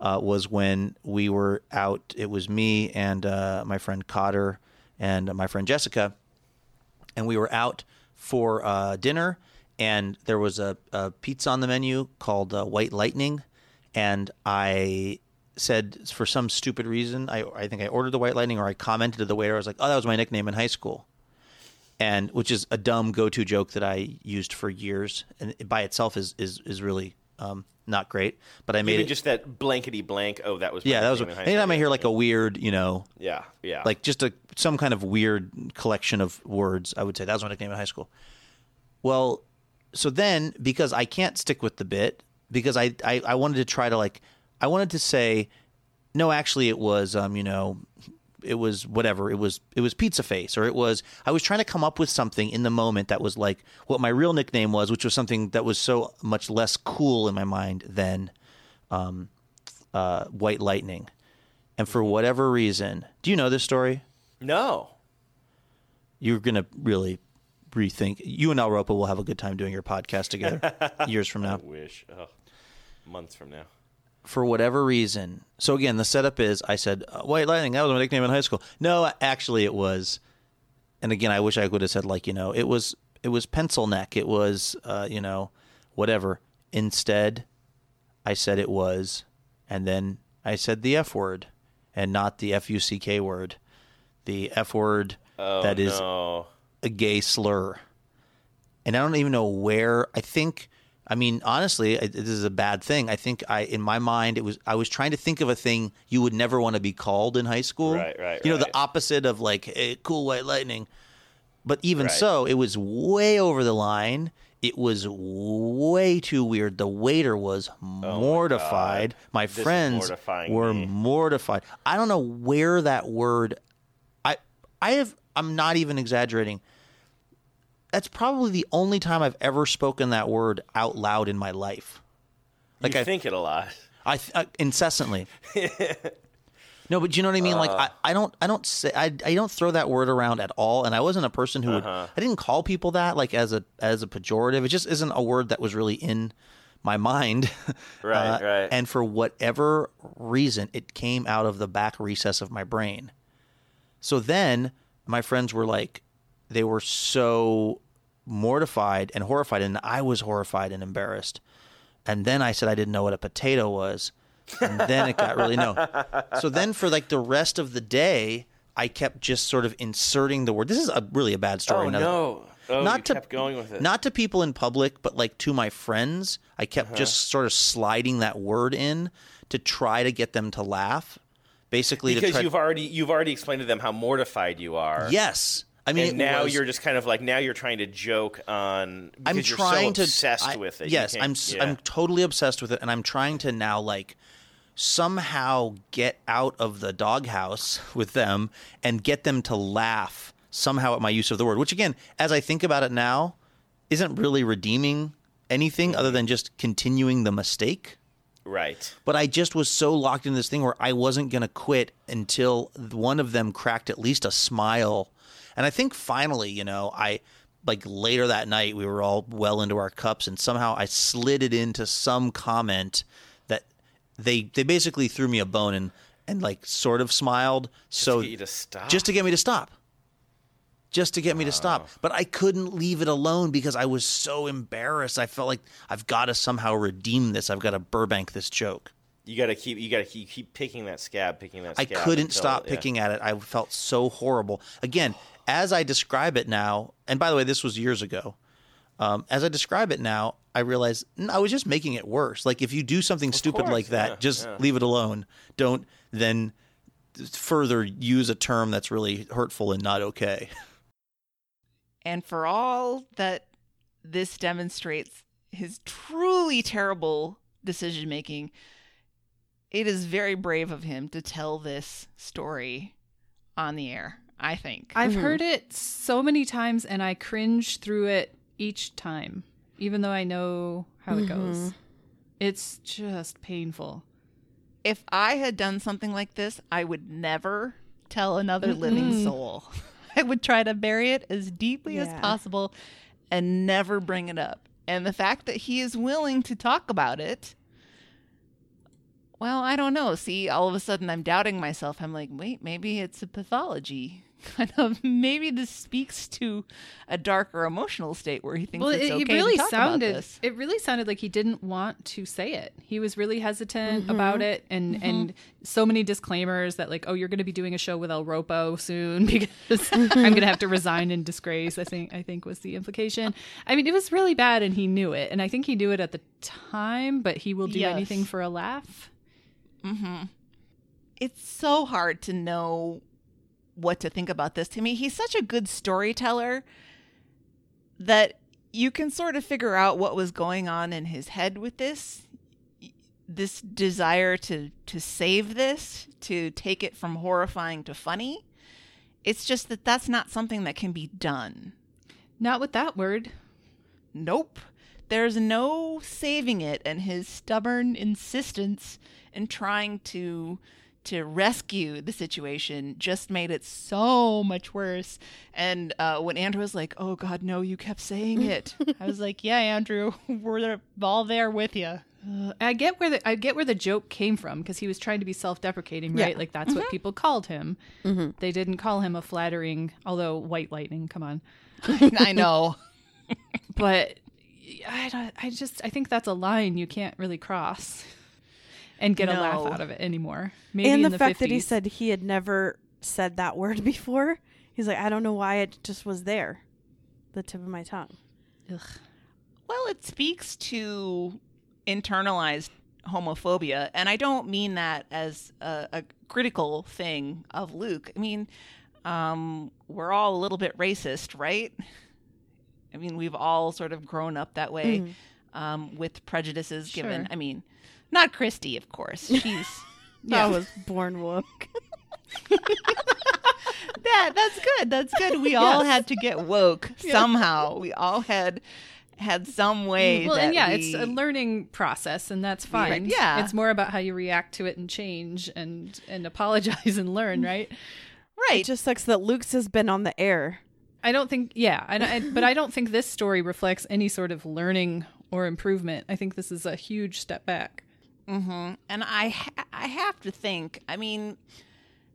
uh, was when we were out. It was me and uh, my friend Cotter and my friend Jessica, and we were out for uh, dinner. And there was a, a pizza on the menu called uh, White Lightning, and I said for some stupid reason, I, I think I ordered the White Lightning, or I commented to the waiter, I was like, "Oh, that was my nickname in high school." and which is a dumb go-to joke that I used for years, and it by itself is is is really um, not great. But I made Even it just that blankety blank. Oh, that was my yeah, that was nickname in high anytime. I hear like a weird, you know, yeah, yeah, like just a some kind of weird collection of words, I would say that was my nickname in high school. Well, so then because I can't stick with the bit because I I, I wanted to try to like I wanted to say no, actually it was um you know it was whatever it was it was pizza face or it was I was trying to come up with something in the moment that was like what my real nickname was, which was something that was so much less cool in my mind than um uh White Lightning. And for whatever reason, do you know this story? no. you're going to really rethink. You and El Ropo will have a good time doing your podcast together years from I now. wish. Oh, months from now. For whatever reason. So again, the setup is I said, uh, White Lightning, that was my nickname in high school. No, actually it was and again, I wish I would have said like, you know, it was it was pencil neck. It was uh, you know, whatever. Instead, I said it was and then I said the F word and not the F U C K word. The F word Oh, that is no. A gay slur. And I don't even know where. I think. I mean, honestly, I- this is a bad thing. I think I, in my mind, it was. I was trying to think of a thing you would never want to be called in high school. Right, right, You know, right. the opposite of like, hey, cool white lightning. But even Right. so, it was way over the line. It was way too weird. The waiter was oh mortified. my, Oh This is friends were me. mortified. I don't know where that word. I I have. I'm not even exaggerating. That's probably the only time I've ever spoken that word out loud in my life. Like you I think it a lot. I, I uh, incessantly. no, but you know what I mean. like uh. I, I don't, I don't say, I, I don't throw that word around at all. And I wasn't a person who would. Uh-huh. I didn't call people that like as a as a pejorative. It just isn't a word that was really in my mind. Uh, right, Uh, right. And for whatever reason, it came out of the back recess of my brain. So then my friends were like, they were so mortified and horrified, and I was horrified and embarrassed. and then I said I didn't know what a potato was, and then it got really no. So then for like the rest of the day, I kept just sort of inserting the word. This is a really a bad story. Oh no! Oh, not you to kept going with it. not to people in public, but like to my friends. I kept Uh-huh. just sort of sliding that word in to try to get them to laugh. Basically, to because try you've already you've already explained to them how mortified you are. Yes. I mean, and now was- you're just kind of like now you're trying to joke on. Because I'm you're trying so to obsessed I- with it. Yes, I'm yeah. am totally obsessed with it, and I'm trying to now like somehow get out of the doghouse with them and get them to laugh somehow at my use of the word. Which again, as I think about it now, isn't really redeeming anything other than just continuing the mistake. right. But I just was so locked in this thing where I wasn't going to quit until one of them cracked at least a smile. And I think finally, you know, I like later that night we were all well into our cups and somehow I slid it into some comment that they they basically threw me a bone and and like sort of smiled. So to get you to stop. just to get me to stop. Just to get me to oh. stop. But i couldn't leave it alone because i was so embarrassed. I felt like i've got to somehow redeem this. I've got to burbank this joke You got to keep. You got to keep, keep picking that scab, picking that. Scab I couldn't until- stop yeah. picking at it. I felt so horrible. Again, as I describe it now, and by the way, this was years ago. Um, as I describe it now, I realize I was just making it worse. Like if you do something stupid course, like that, yeah, just yeah. leave it alone. Don't then further use a term that's really hurtful and not okay. And for all that this demonstrates his truly terrible decision making, it is very brave of him to tell this story on the air, I think. I've mm-hmm. heard it so many times and I cringe through it each time, even though I know how it mm-hmm. goes. It's just painful. if I had done something like this, I would never tell another living Mm-mm. soul. I would try to bury it as deeply Yeah. as possible and never bring it up. And the fact that he is willing to talk about it, well, I don't know. See, all of a sudden I'm doubting myself. I'm like, wait, maybe it's a pathology. Kind of, maybe this speaks to a darker emotional state where he thinks Well, it's it, okay it really to talk about sounded this. it really sounded like he didn't want to say it. He was really hesitant mm-hmm. about it and mm-hmm. and so many disclaimers that like, oh, you're going to be doing a show with El Ropo soon because I'm going to have to resign in disgrace. I think I think was the implication. I mean, it was really bad and he knew it. And I think he knew it at the time, but he will do Yes. anything for a laugh. Mm-hmm. it's so hard to know what to think about this. To me, he's such a good storyteller that you can sort of figure out what was going on in his head with this this desire to to save this, to take it from horrifying to funny. It's just that that's not something that can be done. Not with that word. Nope. There's no saving it and his stubborn insistence in trying to to rescue the situation just made it so much worse. And uh, when Andrew was like, "Oh God, no! You kept saying it," I was like, "Yeah, Andrew, we're all there with you." Uh, I get where the I get where the joke came from because he was trying to be self-deprecating, right? Yeah. Like that's what people called him. They didn't call him a flattering, although White Lightning. Come on, I know. but I don't, I just I think that's a line you can't really cross and get a laugh out of it anymore. Maybe and the, the, fact that he said he had never said that word before. He's like, I don't know why it just was there, the tip of my tongue. Well, it speaks to internalized homophobia, and I don't mean that as a, a critical thing of Luke. I mean, um, we're all a little bit racist, right? I mean, we've all sort of grown up that way um, with prejudices given. I mean, not Christy, of course. She's I was born woke. that. That's good. That's good. We all had to get woke somehow. We all had had some way. well, that and yeah, we- it's a learning process, and that's Right, fine. yeah. it's more about how you react to it and change and and apologize and learn, mm-hmm. right? right. It just sucks that Luke's has been on the air. I don't think, yeah, I, I, but I don't think this story reflects any sort of learning or improvement. I think this is a huge step back. Mm-hmm. And I ha- I have to think. I mean,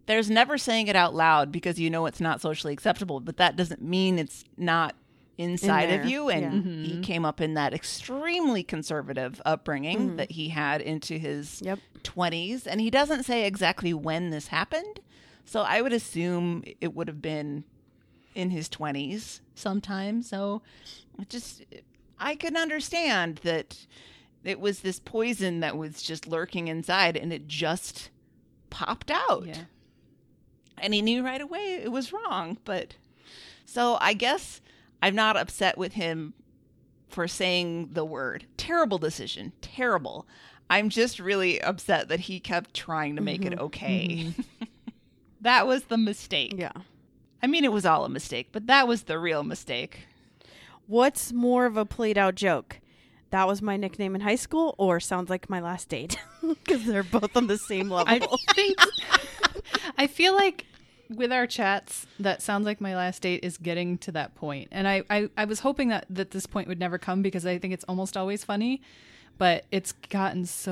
there's never saying it out loud because you know it's not socially acceptable, but that doesn't mean it's not inside In of you and yeah. Mm-hmm. he came up in that extremely conservative upbringing Mhm. that he had into his Yep. 20s and he doesn't say exactly when this happened so i would assume it would have been in his 20s sometime so just i can understand that it was this poison that was just lurking inside and it just popped out Yeah. and he knew right away it was wrong but so i guess i'm not upset with him for saying the word terrible decision terrible i'm just really upset that he kept trying to make it Mhm. okay that was the mistake Yeah. i mean it was all a mistake but that was the real mistake What's more of a played out joke? That was my nickname in high school, or sounds like my last date, because they're both on the same level. I think I feel like with our chats, that sounds like my last date is getting to that point. And I, I, I was hoping that, that this point would never come because I think it's almost always funny, but it's gotten so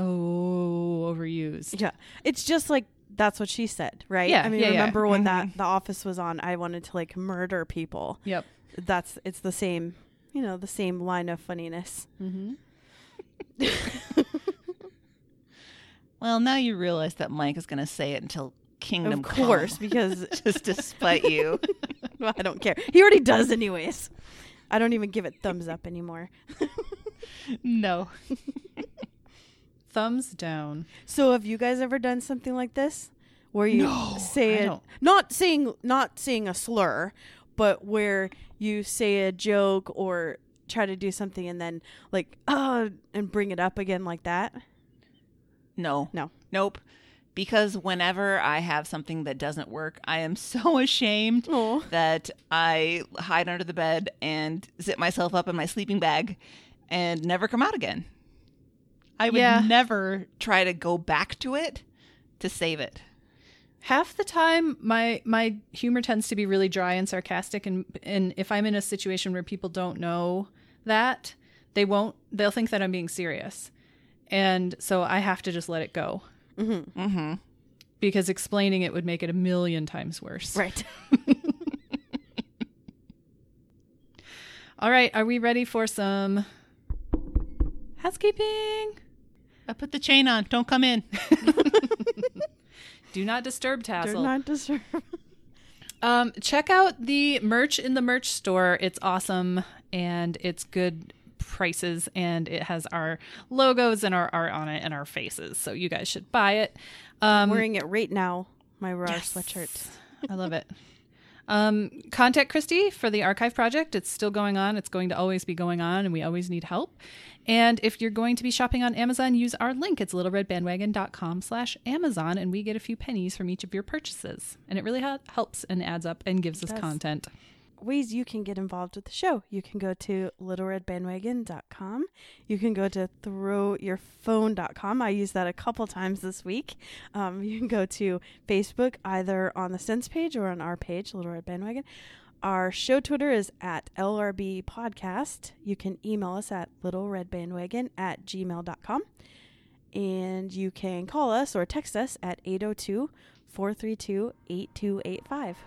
overused. Yeah. It's just like that's what she said, right? Yeah, I mean, yeah, yeah. remember when Mhm. that the office was on, I wanted to like murder people. Yep. That's it's the same, you know, the same line of funniness. Mm-hmm. well now you realize that mike is going to say it until kingdom comes. Of course, Come, because just to spite you well, I don't care. He already does anyways. I don't even give it thumbs up anymore. no Thumbs down. So have you guys ever done something like this? Where you No, say it not saying not saying a slur, but where you say a joke or try to do something and then like uh and bring it up again like that? No. No. Nope. Because whenever I have something that doesn't work, I am so ashamed that I hide under the bed and zip myself up in my sleeping bag and never come out again. I would Yeah. never try to go back to it to save it. Half the time, my my humor tends to be really dry and sarcastic, and and if I'm in a situation where people don't know that, they won't. They'll think that I'm being serious, and so I have to just let it go. Mm-hmm. Mm-hmm. Because explaining it would make it a million times worse. Right. All right, are we ready for some housekeeping? I put the chain on. Don't come in. Do not disturb tassel. Do not disturb. Um, check out the merch in the merch store. It's awesome and it's good prices and it has our logos and our art on it and our faces. So you guys should buy it. Um, I'm wearing it right now. My raw sweatshirt. I love it. Um, contact Christy for the archive project. It's still going on. It's going to always be going on, and we always need help. And if you're going to be shopping on Amazon, use our link. It's littleredbandwagon.com slash Amazon, and we get a few pennies from each of your purchases. And it really ha- helps and adds up and gives us content. Ways you can get involved with the show. You can go to littleredbandwagon.com. You can go to throwyourphone.com. I used that a couple times this week. Um, you can go to Facebook, either on the Sense page or on our page, Little Red Bandwagon. Our show Twitter is at LRB Podcast. You can email us at littleredbandwagon at gmail.com. And you can call us or text us at 802 432 8285.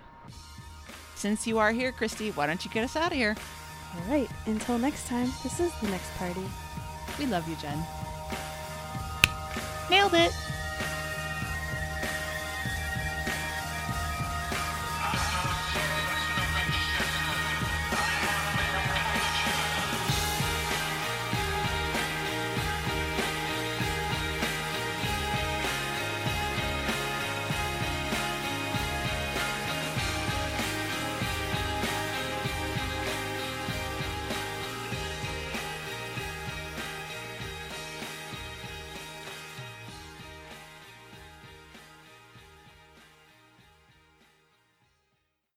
Since you are here, Christy, why don't you get us out of here? All right. Until next time, this is the next party. We love you, Jen. Nailed it.